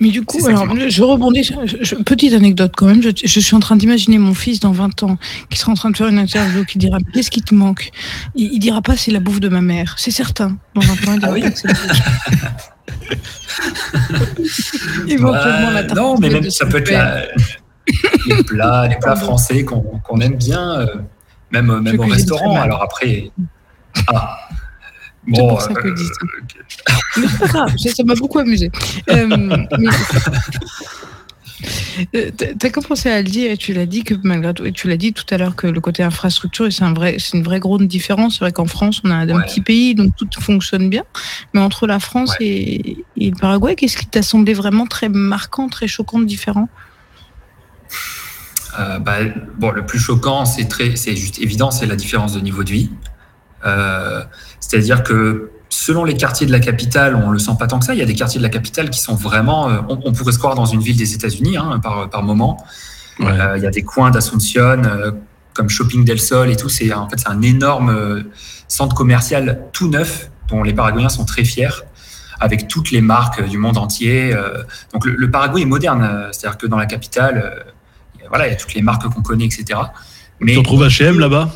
Mais du coup, alors, je rebondis. petite anecdote quand même. Je, suis en train d'imaginer mon fils dans 20 ans qui sera en train de faire une interview qui dira Qu'est-ce qui te manque? Il, il, dira pas c'est la bouffe de ma mère. C'est certain. Dans 20 ans, il dira ah oui pas que c'est la Éventuellement, la Non, mais même ça peut être les plats, les plats français qu'on aime bien, euh, même, même au restaurant. Alors après. Ah, c'est pour ça que je dis ça. Euh, mais c'est pas grave, ça m'a beaucoup amusé. Euh, euh, tu as commencé à le dire et tu l'as dit que malgré tout, et tu l'as dit tout à l'heure que le côté infrastructure, c'est un vrai, c'est une vraie grande différence. C'est vrai qu'en France, on a un petit pays, donc tout fonctionne bien. Mais entre la France et, et, le Paraguay, qu'est-ce qui t'a semblé vraiment très marquant, très choquant, différent? Bah, bon, le plus choquant, c'est très, c'est juste évident, c'est la différence de niveau de vie. Euh, c'est-à-dire que selon les quartiers de la capitale, on le sent pas tant que ça. Il y a des quartiers de la capitale qui sont vraiment, euh, on, pourrait se croire dans une ville des États-Unis hein, par, par moment. Euh, il y a des coins d'Asunción comme Shopping del Sol et tout. C'est en fait c'est un énorme centre commercial tout neuf dont les Paraguayens sont très fiers avec toutes les marques du monde entier. donc le, Paraguay est moderne, c'est-à-dire que dans la capitale, voilà, il y a toutes les marques qu'on connaît, etc. Mais tu retrouves H&M là-bas?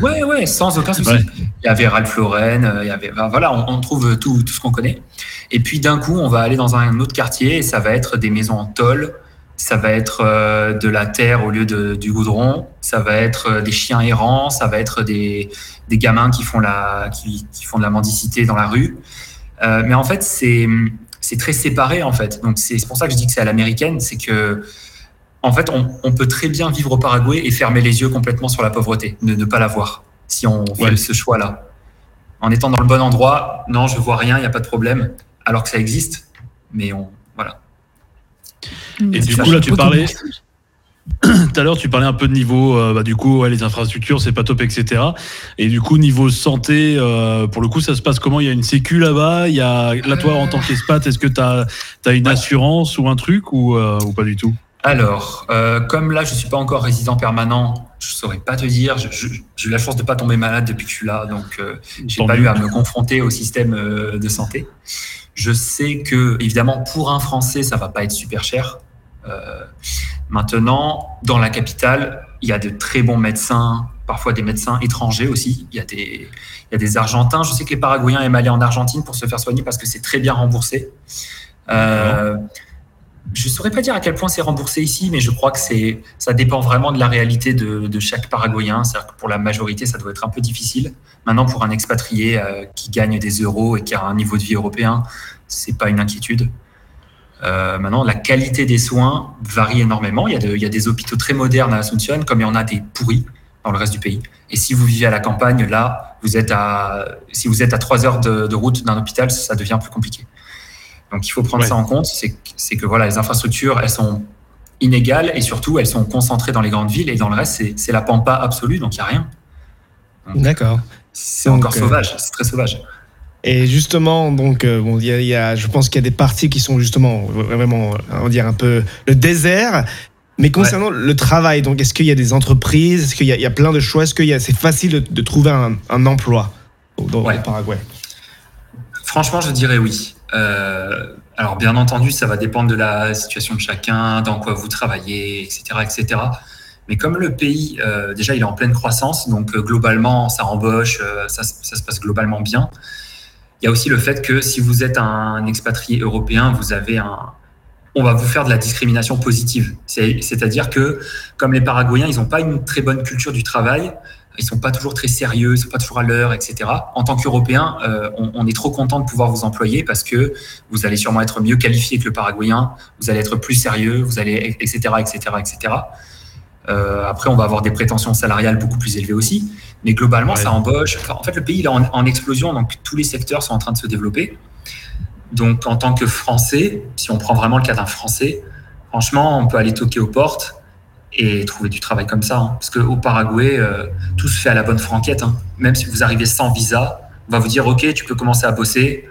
Ouais, ouais, sans aucun souci. Il y avait Ralph Lauren, euh, il y avait, voilà, on, trouve tout, tout ce qu'on connaît. Et puis d'un coup, on va aller dans un autre quartier et ça va être des maisons en tôle, ça va être euh, de la terre au lieu de, du goudron, ça va être euh, des chiens errants, ça va être des, des gamins qui font, la, qui, qui, font de la mendicité dans la rue. mais en fait, c'est très séparé en fait. Donc c'est pour ça que je dis que c'est à l'américaine, c'est que en fait, on, peut très bien vivre au Paraguay et fermer les yeux complètement sur la pauvreté, ne, ne pas la voir, si on fait ce choix-là. En étant dans le bon endroit, non, je vois rien, il n'y a pas de problème, alors que ça existe, mais on, voilà. Et du coup, là, tu parlais, Tout à l'heure, tu parlais un peu de niveau, euh, bah, du coup, les infrastructures, c'est pas top, etc. Et du coup, niveau santé, euh, pour le coup, ça se passe comment? Il y a une sécu là-bas? Il y a, là, toi, en tant qu'espat, est-ce que tu as, une assurance ou un truc ou, euh, ou pas du tout? Alors, comme là, je suis pas encore résident permanent, je saurais pas te dire. J'ai eu la chance de pas tomber malade depuis que je suis là, donc j'ai pas eu à me confronter au système de santé. Je sais que, évidemment, pour un Français, ça va pas être super cher. Euh, maintenant, dans la capitale, il y a de très bons médecins, parfois des médecins étrangers aussi. Il y a des, il y a des Argentins. Je sais que les Paraguayens aiment aller en Argentine pour se faire soigner parce que c'est très bien remboursé. Euh, je ne saurais pas dire à quel point c'est remboursé ici, mais je crois que ça dépend vraiment de la réalité de, chaque Paraguayen. C'est-à-dire que pour la majorité, ça doit être un peu difficile. Maintenant, pour un expatrié euh, qui gagne des euros et qui a un niveau de vie européen, c'est pas une inquiétude. Euh, maintenant, la qualité des soins varie énormément. Il y, a il y, a des hôpitaux très modernes à Asunción, comme il y en a des pourris dans le reste du pays. Et si vous vivez à la campagne, là, vous êtes à, si vous êtes à trois heures de, route d'un hôpital, ça devient plus compliqué. Donc, il faut prendre ça en compte. C'est que voilà, les infrastructures, elles sont inégales et surtout, elles sont concentrées dans les grandes villes et dans le reste, c'est la pampa absolue, donc il n'y a rien. D'accord. C'est encore euh, sauvage, c'est très sauvage. Et justement, donc, euh, bon, y a, y a, je pense qu'il y a des parties qui sont justement vraiment, on va dire un peu le désert. Mais concernant le travail, donc, est-ce qu'il y a des entreprises, est-ce qu'il y, y, a plein de choix, est-ce que c'est facile de, trouver un, un emploi dans le Paraguay? Franchement, je dirais oui. Euh, alors, bien entendu, ça va dépendre de la situation de chacun, dans quoi vous travaillez, etc., etc. Mais comme le pays, euh, déjà, il est en pleine croissance, donc euh, globalement, ça embauche, ça, ça, se passe globalement bien. Il y a aussi le fait que si vous êtes un expatrié européen, vous avez un, on va vous faire de la discrimination positive. C'est-à-dire que, comme les Paraguayens, ils n'ont pas une très bonne culture du travail, ils sont pas toujours très sérieux, ils sont pas toujours à l'heure, etc. En tant qu'Européen, euh, on, est trop content de pouvoir vous employer parce que vous allez sûrement être mieux qualifié que le Paraguayen, vous allez être plus sérieux, vous allez, etc., etc., etc. Euh, après, on va avoir des prétentions salariales beaucoup plus élevées aussi. Mais globalement, ça embauche. en fait, le pays il est en, explosion, donc tous les secteurs sont en train de se développer. Donc, en tant que Français, si on prend vraiment le cas d'un Français, franchement, on peut aller toquer aux portes et trouver du travail comme ça. Hein. Parce qu'au Paraguay, euh, tout se fait à la bonne franquette. Hein. Même si vous arrivez sans visa, on va vous dire OK, tu peux commencer à bosser,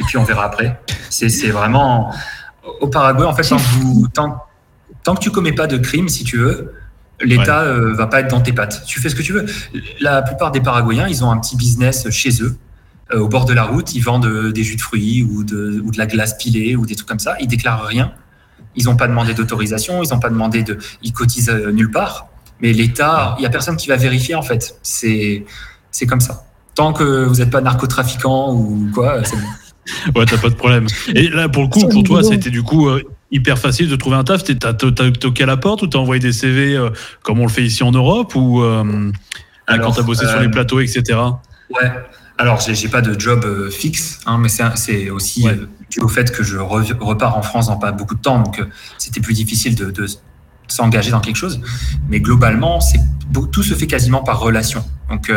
et puis on verra après. C'est vraiment. Au Paraguay, en fait, tant, vous, tant, tant que tu commets pas de crime, si tu veux, L'État ne euh, va pas être dans tes pattes. Tu fais ce que tu veux. La plupart des Paraguayens, ils ont un petit business chez eux, euh, au bord de la route. Ils vendent des jus de fruits ou de, ou de la glace pilée ou des trucs comme ça. Ils déclarent rien. Ils n'ont pas demandé d'autorisation. Ils n'ont pas demandé de. Ils cotisent nulle part. Mais l'État, il y a personne qui va vérifier en fait. C'est c'est comme ça. Tant que vous n'êtes pas narcotrafiquant ou quoi, c'est bon. ouais, t'as pas de problème. Et là, pour le coup, pour toi, c'était du coup hyper facile de trouver un taf T'as toqué à la porte ou t'as envoyé des CV euh, comme on le fait ici en Europe ou euh, quand t'as bossé sur les euh, plateaux, etc. Ouais. Alors, j'ai pas de job fixe, hein, mais c'est aussi dû au fait que je repars en France dans pas beaucoup de temps, donc c'était plus difficile de, de s'engager dans quelque chose. Mais globalement, tout se fait quasiment par relation. Donc,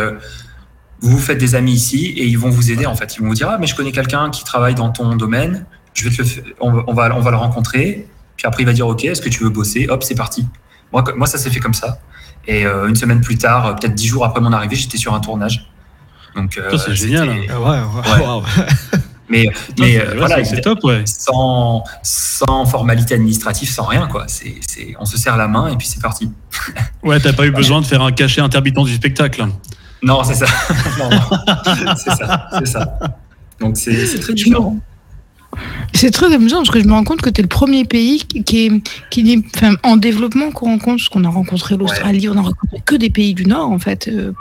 vous vous faites des amis ici et ils vont vous aider en fait. Ils vont vous dire ah mais je connais quelqu'un qui travaille dans ton domaine, je vais te on, va, on va le rencontrer. Puis après, il va dire OK, est-ce que tu veux bosser? Hop, c'est parti. Moi, moi ça s'est fait comme ça. Et euh, une semaine plus tard, euh, peut-être dix jours après mon arrivée, j'étais sur un tournage. Donc, euh, c'est génial. Ah ouais, Mais, mais voilà, c'est top, ouais. Sans, sans formalité administrative, sans rien, quoi. C'est, on se serre la main et puis c'est parti. ouais, t'as pas eu besoin de faire un cachet intermittent du spectacle. Non, c'est ça. c'est ça, c'est ça. Donc c'est, très différent. C'est très amusant parce que je me rends compte que tu es le premier pays qui est, qui est enfin, en développement qu'on rencontre, parce qu'on a rencontré l'Australie, on a rencontré que des pays du Nord en fait. Euh,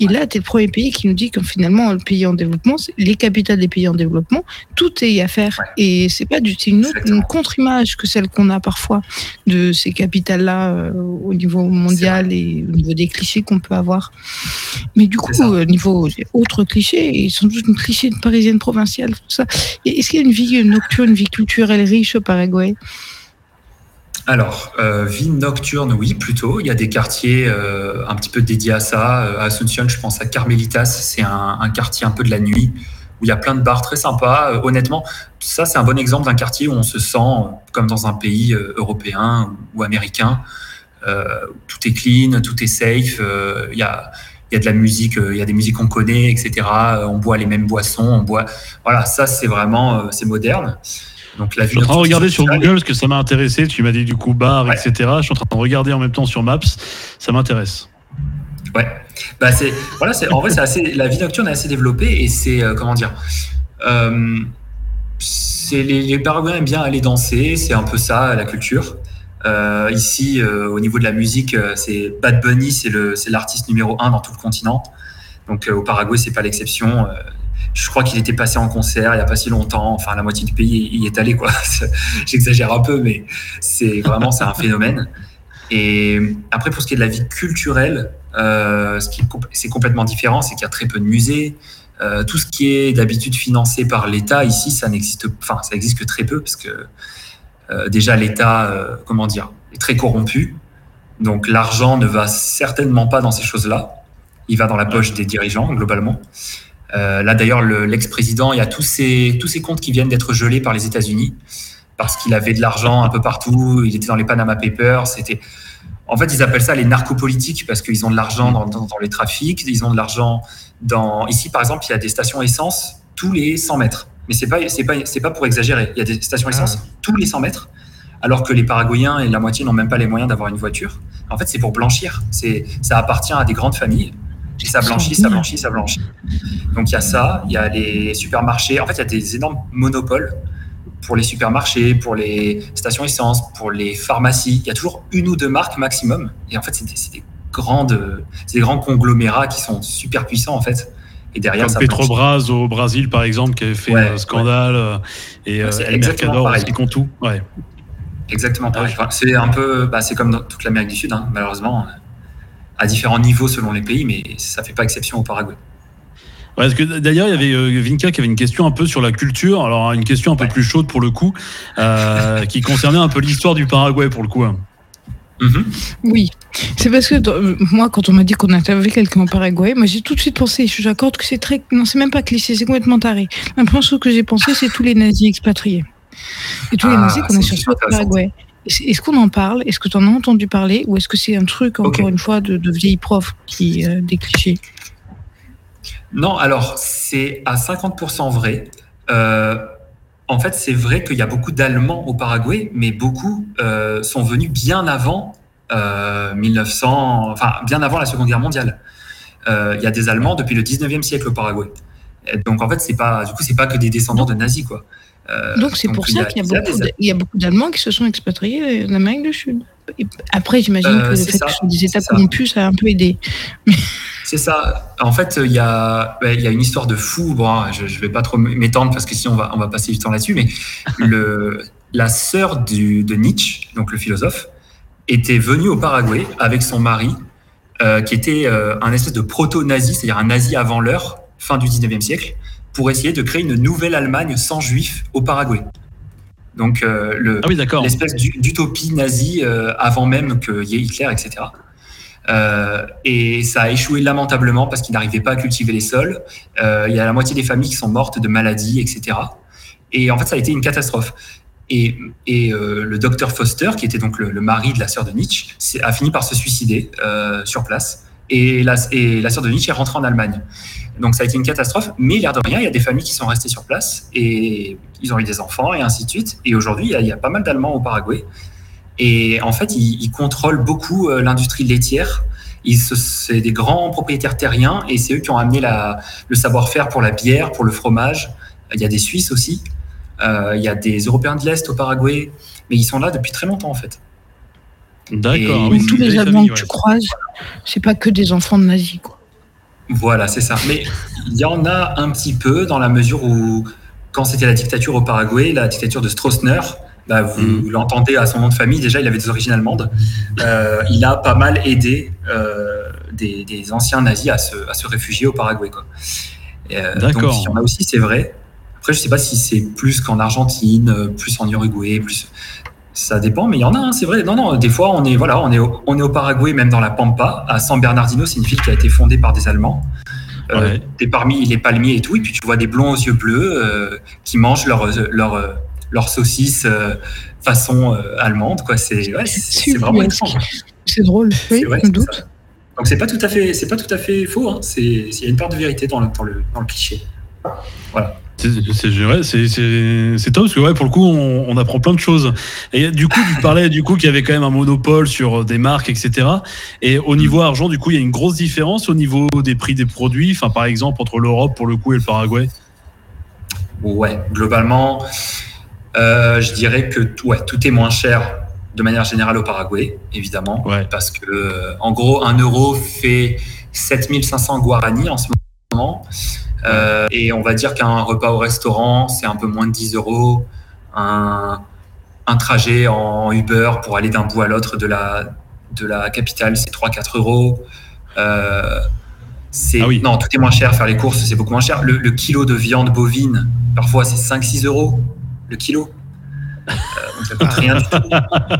et là, tu es le premier pays qui nous dit que finalement, le pays en développement, les capitales des pays en développement, tout est à faire. Et c'est pas du une, une contre-image que celle qu'on a parfois de ces capitales-là euh, au niveau mondial et au niveau des clichés qu'on peut avoir. Mais du coup, au niveau autres clichés, ils sont tous une cliché de parisienne provinciale, tout ça. Est-ce qu'il y a une vie nocturne, vie culturelle riche au Paraguay alors, euh, vie nocturne, oui, plutôt. Il y a des quartiers euh, un petit peu dédiés à ça. Euh, à Asunción, je pense à Carmelitas, c'est un, quartier un peu de la nuit où il y a plein de bars très sympas. honnêtement, ça, c'est un bon exemple d'un quartier où on se sent comme dans un pays européen ou américain. tout est clean, tout est safe. Il y a il y a de la musique, il y a des musiques qu'on connaît, etc. On boit les mêmes boissons, on boit. Voilà, ça c'est vraiment c'est moderne. Donc la Je suis en train de regarder sur Google parce que ça m'a intéressé. Tu m'as dit du coup bar, etc. Je suis en train de regarder en même temps sur Maps. Ça m'intéresse. Ouais. Bah c'est voilà, c'est en vrai c'est assez la vie nocturne est assez développée et c'est comment dire. Euh, les, les Paraguayens aiment bien aller danser, c'est un peu ça la culture. Euh, ici, euh, au niveau de la musique, euh, c'est Bad Bunny, c'est l'artiste numéro un dans tout le continent. Donc au Paraguay, c'est pas l'exception. je crois qu'il était passé en concert il y a pas si longtemps. Enfin, la moitié du pays y est allé quoi. J'exagère un peu, mais c'est vraiment c'est un phénomène. Et après, pour ce qui est de la vie culturelle, ce qui c'est complètement différent, c'est qu'il y a très peu de musées. Tout ce qui est d'habitude financé par l'État ici, ça n'existe, enfin, ça existe que très peu parce que déjà l'État, euh, comment dire, est très corrompu. Donc l'argent ne va certainement pas dans ces choses-là. Il va dans la poche des dirigeants globalement. là d'ailleurs, l'ex-président, il y a tous ces tous comptes qui viennent d'être gelés par les États-Unis parce qu'il avait de l'argent un peu partout. Il était dans les Panama Papers. C'était en fait, ils appellent ça les narcopolitiques parce qu'ils ont de l'argent dans, dans, les trafics, ils ont de l'argent Ici, par exemple, il y a des stations essence tous les 100 mètres. Mais c'est pas, c'est pas, c'est pas pour exagérer. Il y a des stations ah essence tous les 100 mètres, alors que les Paraguayens et la moitié n'ont même pas les moyens d'avoir une voiture. En fait, c'est pour blanchir. C'est, ça appartient à des grandes familles. Et ça blanchit, ça blanchit, ça blanchit. Donc il y a ça, il y a les supermarchés. En fait, il y a des énormes monopoles pour les supermarchés, pour les stations essence, pour les pharmacies. Il y a toujours une ou deux marques maximum. Et en fait, c'est des, grandes, c'est des grands conglomérats qui sont super puissants en fait. Et derrière, Comme Petrobras au Brésil, par exemple, qui avait fait un scandale, euh, et euh, El Mercador aussi, qui tout. Ouais. Exactement pareil. c'est un peu, bah, c'est comme dans toute l'Amérique du Sud, hein, malheureusement, à différents niveaux selon les pays, mais ça fait pas exception au Paraguay. parce que d'ailleurs, il y avait euh, Vinka qui avait une question un peu sur la culture, alors une question un peu plus chaude pour le coup, qui concernait un peu l'histoire du Paraguay pour le coup. Hein. Mhm. Oui, c'est parce que moi, quand on m'a dit qu'on avait quelqu'un au Paraguay, moi j'ai tout de suite pensé, je j'accorde que c'est très. Non, c'est même pas cliché, c'est complètement taré. La première chose que j'ai pensé, c'est tous les nazis expatriés. Et tous les ah, nazis qu'on a cherchés au Paraguay. Est-ce qu'on en parle? Est-ce que tu en as entendu parler? Ou est-ce que c'est un truc, encore une fois, de, de vieilles profs qui euh, des clichés? Non, alors c'est à 50% vrai. Euh, en fait, c'est vrai qu'il y a beaucoup d'Allemands au Paraguay, mais beaucoup euh, sont venus bien avant 1900, euh, enfin bien avant la Seconde Guerre mondiale. Euh, il y a des Allemands depuis le 19e siècle au Paraguay. donc en fait, c'est pas, du coup, c'est pas que des descendants de nazis, quoi. donc c'est pour ça qu'il y, a beaucoup d'Allemands qui se sont expatriés en Amérique du Sud. Après, j'imagine que le fait que ce soit des États corrompus, ça a un peu aidé. C'est ça. En fait, il y a, il y a une histoire de fou. Bon, je ne vais pas trop m'étendre parce que sinon on va, on va passer du temps là-dessus. Mais le, la sœur du, de Nietzsche, donc le philosophe, était venue au Paraguay avec son mari, euh, qui était euh, un espèce de proto-nazi, c'est-à-dire un nazi avant l'heure, fin du 19e siècle, pour essayer de créer une nouvelle Allemagne sans juifs au Paraguay. Donc, euh, le, ah l'espèce d'utopie nazie avant même qu'il y ait Hitler, etc. Euh, et ça a échoué lamentablement parce qu'ils n'arrivaient pas à cultiver les sols. Euh, il y a la moitié des familles qui sont mortes de maladies, etc. Et en fait, ça a été une catastrophe. Et, euh, le docteur Foster, qui était donc le, mari de la sœur de Nietzsche, a fini par se suicider sur place. Et la, sœur de Nietzsche est rentrée en Allemagne. Donc ça a été une catastrophe, mais l'air de rien, il y a des familles qui sont restées sur place et ils ont eu des enfants et ainsi de suite. Et aujourd'hui, il, y a pas mal d'Allemands au Paraguay et en fait, ils, contrôlent beaucoup euh, l'industrie laitière. C'est des grands propriétaires terriens et c'est eux qui ont amené la, le savoir-faire pour la bière, pour le fromage. Il y a des Suisses aussi. Euh, il y a des Européens de l'Est au Paraguay. Mais ils sont là depuis très longtemps en fait. D'accord. Oui, tous les Allemands que tu croises, c'est pas que des enfants de nazis. Quoi. Voilà, c'est ça. Mais il y en a un petit peu dans la mesure où, quand c'était la dictature au Paraguay, la dictature de Stroessner, bah, vous mm. l'entendez à son nom de famille, déjà il avait des origines allemandes. Euh, il a pas mal aidé euh, des, anciens nazis à se, à se, réfugier au Paraguay. Quoi. Euh, donc il y en a aussi, c'est vrai. Après, je sais pas si c'est plus qu'en Argentine, plus en Uruguay, plus. Ça dépend, mais il y en a, hein, c'est vrai. Non, non, des fois, on est, voilà, on est, au, on est au Paraguay, même dans la Pampa, à San Bernardino, c'est une ville qui a été fondée par des Allemands. T'es parmi les palmiers et tout, et puis tu vois des blonds aux yeux bleus qui mangent leur, leur, leur saucisse façon allemande. Quoi. C'est, ouais, c'est, vraiment étrange. C'est drôle, oui, vrai, doute. Donc c'est pas tout à fait, c'est pas tout à fait faux. Hein. C'est, il y a une part de vérité dans le, dans le, dans le cliché. Voilà. C'est top parce que ouais, pour le coup, on, apprend plein de choses. Et du coup, tu parlais du coup qu'il y avait quand même un monopole sur des marques, etc. Et au niveau mm. argent, du coup, il y a une grosse différence au niveau des prix des produits. Enfin, par exemple, entre l'Europe pour le coup et le Paraguay? Ouais, globalement, euh, je dirais que ouais, tout est moins cher de manière générale au Paraguay, évidemment, parce que euh, en gros, un euro fait 7500 guarani en ce moment. Euh, et on va dire qu'un repas au restaurant, c'est un peu moins de 10 euros. Un, un trajet en Uber pour aller d'un bout à l'autre de la, de la capitale, c'est 3-4 euros. Euh, ah oui. Non, tout est moins cher. Faire les courses, c'est beaucoup moins cher. Le, kilo de viande bovine, parfois, c'est 5-6 euros le kilo. Euh, donc ça coûte rien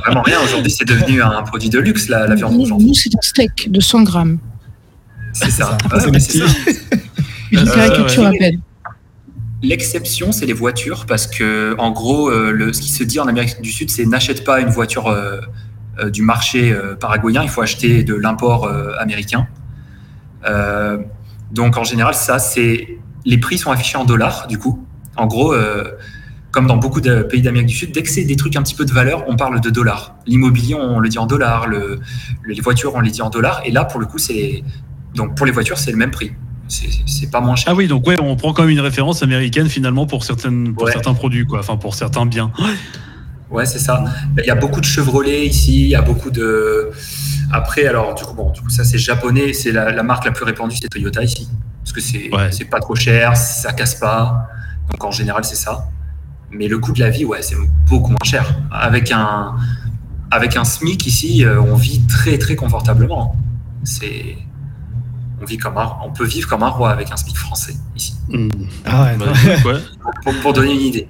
Vraiment rien. Aujourd'hui, c'est devenu un produit de luxe, la, la viande. Nous, c'est un steak de 100 grammes. C'est ça. c'est ça. Euh, l'exception, c'est les voitures, parce que en gros, euh, le, ce qui se dit en Amérique du Sud, c'est n'achète pas une voiture euh, du marché paraguayen, il faut acheter de l'import américain. donc en général, ça, c'est les prix sont affichés en dollars, du coup. En gros, comme dans beaucoup de pays d'Amérique du Sud, dès que c'est des trucs un petit peu de valeur, on parle de dollars. L'immobilier, on le dit en dollars, le, les voitures, on les dit en dollars. Et là, pour le coup, c'est donc pour les voitures, c'est le même prix c'est pas moins cher. Ah oui, donc ouais, on prend quand même une référence américaine finalement pour, certaines, pour certains produits, quoi. Enfin, pour certains biens. Ouais, c'est ça. Il y a beaucoup de Chevrolet ici, il y a beaucoup de. Après, alors, du coup, bon, du coup, ça c'est japonais, c'est la, marque la plus répandue, c'est Toyota ici. Parce que c'est c'est pas trop cher, ça casse pas. Donc en général, c'est ça. Mais le coût de la vie, ouais, c'est beaucoup moins cher. Avec un, avec un SMIC ici, euh, on vit très très confortablement. C'est on, vit comme on peut vivre comme un roi avec un SMIC français ici. Hmm. Ah ouais, bah, pour, donner une idée.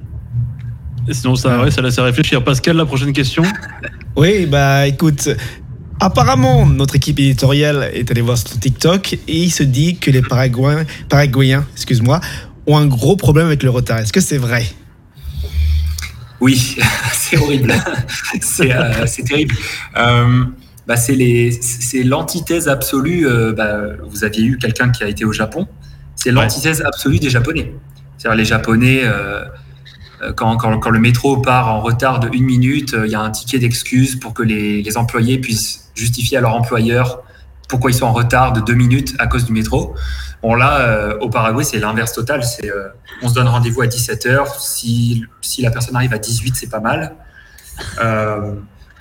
sinon, ça, ça laisse à réfléchir. Pascal, la prochaine question? Oui, bah écoute, apparemment, notre équipe éditoriale est allée voir sur TikTok et il se dit que les Paraguayens, Paraguayens excuse-moi, ont un gros problème avec le retard. Est-ce que c'est vrai? Oui, c'est horrible. Euh, c'est terrible. Euh, bah, c'est l'antithèse absolue. Euh, bah, vous aviez eu quelqu'un qui a été au Japon. C'est l'antithèse absolue des Japonais. C'est-à-dire les Japonais, quand, quand, quand, le métro part en retard de une minute, il y a un ticket d'excuse pour que les, les, employés puissent justifier à leur employeur pourquoi ils sont en retard de deux minutes à cause du métro. Bon là, au Paraguay, c'est l'inverse total. C'est on se donne rendez-vous à 17h. Si, si la personne arrive à 18, c'est pas mal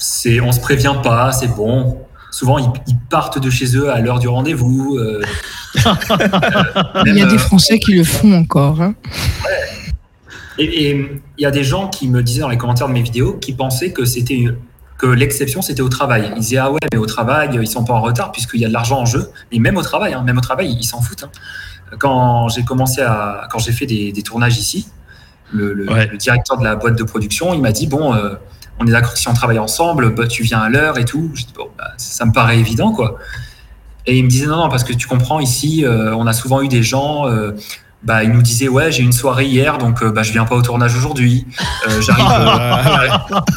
c'est on se prévient pas, c'est bon. Souvent, ils, partent de chez eux à l'heure du rendez-vous. Euh. il y a des Français qui le font encore. Hein. Et il y a des gens qui me disaient dans les commentaires de mes vidéos qui pensaient que c'était que l'exception c'était au travail. Ils disaient ah ouais mais au travail ils sont pas en retard puisqu'il y a de l'argent en jeu. Et même au travail, hein, même au travail ils s'en foutent. Hein. Quand j'ai commencé à quand j'ai fait des, tournages ici, le, directeur de la boîte de production il m'a dit bon euh, on est d'accord si on travaille ensemble, bah, tu viens à l'heure et tout. Je dis, bon, bah, ça, me paraît évident, quoi. Et il me disait, non, non, parce que tu comprends, ici, euh, on a souvent eu des gens, euh, bah, ils nous disaient, ouais, j'ai une soirée hier, donc euh, bah, je viens pas au tournage aujourd'hui.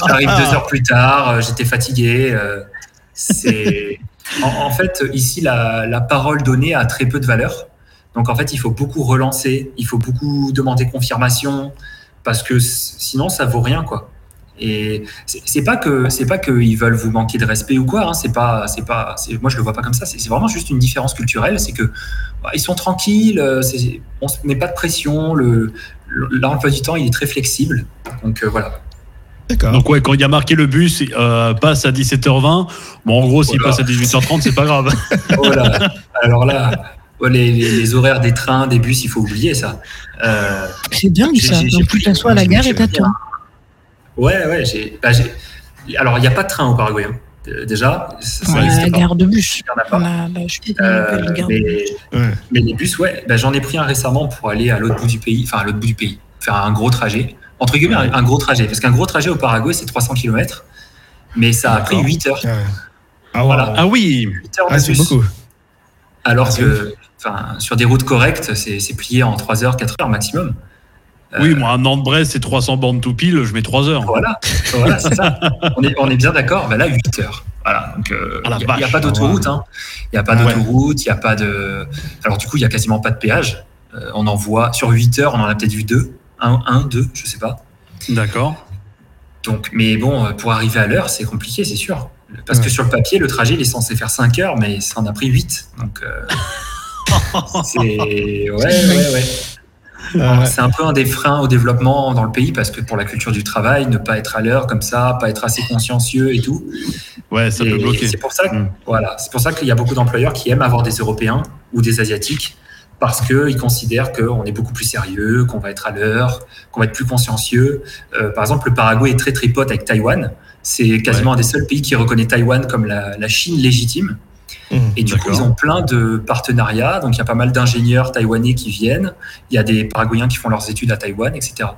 J'arrive deux heures plus tard, j'étais fatigué. c'est en, fait, ici, la, la parole donnée a très peu de valeur. Donc, en fait, il faut beaucoup relancer, il faut beaucoup demander confirmation, parce que sinon, ça vaut rien, quoi. Et c'est pas que c'est pas qu'ils veulent vous manquer de respect ou quoi. Hein, c'est pas c'est pas moi je le vois pas comme ça. C'est vraiment juste une différence culturelle. C'est que bah, ils sont tranquilles. Euh, on se met pas de pression. Le l'emploi du temps il est très flexible. Donc euh, voilà. Donc ouais, quand il y a marqué le bus euh, passe à 17h20, bon en gros s'il passe à 18h30 c'est pas grave. Alors là, les, les, horaires des trains, des bus, il faut oublier ça. c'est dingue ça. Donc tu t'assois à la gare et t'attends. Ouais, ouais. J'ai, bah, Alors, il n'y a pas de train au Paraguay. Hein. Déjà, ça, la gare de bus. Il a pas. Euh, mais, les bus, ouais, bah, j'en ai pris un récemment pour aller à l'autre bout du pays, enfin à l'autre bout du pays, faire un gros trajet. Entre guillemets, un, gros trajet, parce qu'un gros trajet au Paraguay, c'est 300 km, mais ça a pris 8 heures. Ah, voilà. ah oui, ah, c'est beaucoup. Alors ah, que, sur des routes correctes, c'est plié en 3 heures, 4 heures maximum. Oui, moi, un Nantes-Brest, c'est 300 bornes tout pile, je mets 3 heures. Voilà, voilà c'est ça. On est, on est bien d'accord. Ben là, 8 heures. Voilà, donc il Ah, la n'y a, vache, pas d'autoroute. hein. Il n'y a pas d'autoroute, il n'y a pas de. Alors, du coup, il n'y a quasiment pas de péage. Euh, on en voit, sur 8 heures, on en a peut-être vu deux. Un, un, deux, je sais pas. D'accord. Donc, mais bon, euh, pour arriver à l'heure, c'est compliqué, c'est sûr. Parce que Ouais. sur le papier, le trajet, il est censé faire 5 heures, mais ça en a pris 8. Donc, euh, c'est. Ouais, ouais, ouais. Euh, C'est un peu un des freins au développement dans le pays parce que pour la culture du travail, ne pas être à l'heure comme ça, pas être assez consciencieux et tout. Ouais, ça Et peut bloquer. C'est pour ça, que- Mm. voilà, c'est pour ça qu'il y a beaucoup d'employeurs qui aiment avoir des Européens ou des Asiatiques parce qu'ils considèrent qu'on est beaucoup plus sérieux, qu'on va être à l'heure, qu'on va être plus consciencieux. Euh, par exemple, le Paraguay est très très pote avec Taïwan. C'est quasiment un des seuls pays qui reconnaît Taïwan comme la, la Chine légitime. Et du coup, ils ont plein de partenariats. Donc, il y a pas mal d'ingénieurs taïwanais qui viennent. Il y a des Paraguayens qui font leurs études à Taïwan, etc.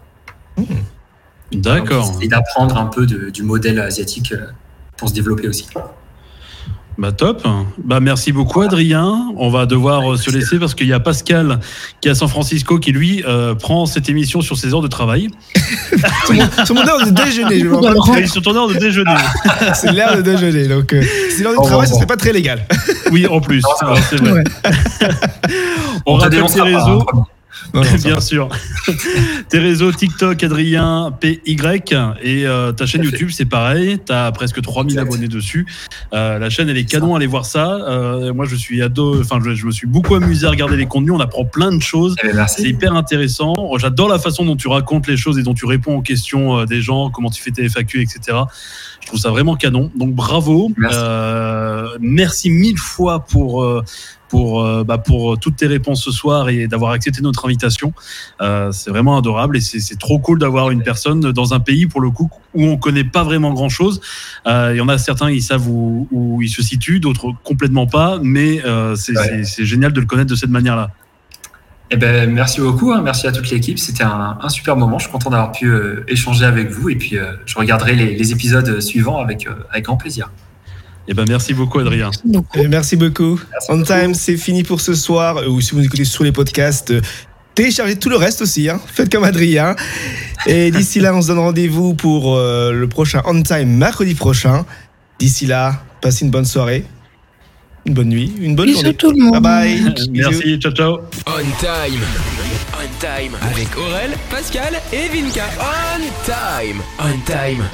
D'accord. Et d'apprendre un peu de- du modèle asiatique euh, pour se développer aussi. Bah top. Bah merci beaucoup Adrien. On va devoir euh, se laisser parce qu'il y a Pascal qui est à San Francisco qui lui euh, prend cette émission sur ses heures de travail. sur, mon, sur mon heure de déjeuner, je il est sur ton heure de déjeuner. C'est l'heure de déjeuner. Donc, euh, si c'est l'heure du Oh, travail, bon, ça serait pas très légal. Oui, en plus. Non, c'est vrai. Ouais. On te rappelle pas, réseaux. hein. Non, non, ça Bien sûr. Tes réseaux TikTok, Adrien PY, et euh, ta chaîne. YouTube, c'est pareil. Tu as presque 3000 Exact. abonnés dessus. Euh, la chaîne, elle est canon, allez voir ça. Euh, moi, je suis ado, enfin, je, je me suis beaucoup amusé à regarder les contenus. On apprend plein de choses. Eh bien, C'est hyper intéressant. J'adore la façon dont tu racontes les choses et dont tu réponds aux questions des gens, comment tu fais tes FAQ, etc. Je trouve ça vraiment canon. Donc bravo. Merci. Euh, merci mille fois pour euh, pour euh, bah, pour toutes tes réponses ce soir et d'avoir accepté notre invitation. Euh, c'est vraiment adorable et c'est c'est trop cool d'avoir une personne dans un pays pour le coup où on connaît pas vraiment grand chose. Il y en a certains ils savent où, où ils se situent, d'autres complètement pas. Mais euh, c'est Ouais. génial de le connaître de cette manière-là. Eh ben, merci beaucoup. hein. Merci à toute l'équipe. C'était un, un super moment. Je suis content d'avoir pu euh, échanger avec vous. Et puis, euh, je regarderai les, les épisodes suivants avec, euh, avec grand plaisir. Et ben merci beaucoup Adrien. beaucoup. Euh, Merci beaucoup. Merci On beaucoup. Time, c'est fini pour ce soir. Euh, Ou si vous nous écoutez sur les podcasts, euh, téléchargez tout le reste aussi. hein. Faites comme Adrien. Et d'ici là, on se donne rendez-vous pour euh, le prochain On Time mercredi prochain. D'ici là, passez une bonne soirée, une bonne nuit, une bonne Bisous journée. tout le monde. Bye bye. Merci, ciao ciao. On time. On time avec Aurel, Pascal et Vinka. On time. On time.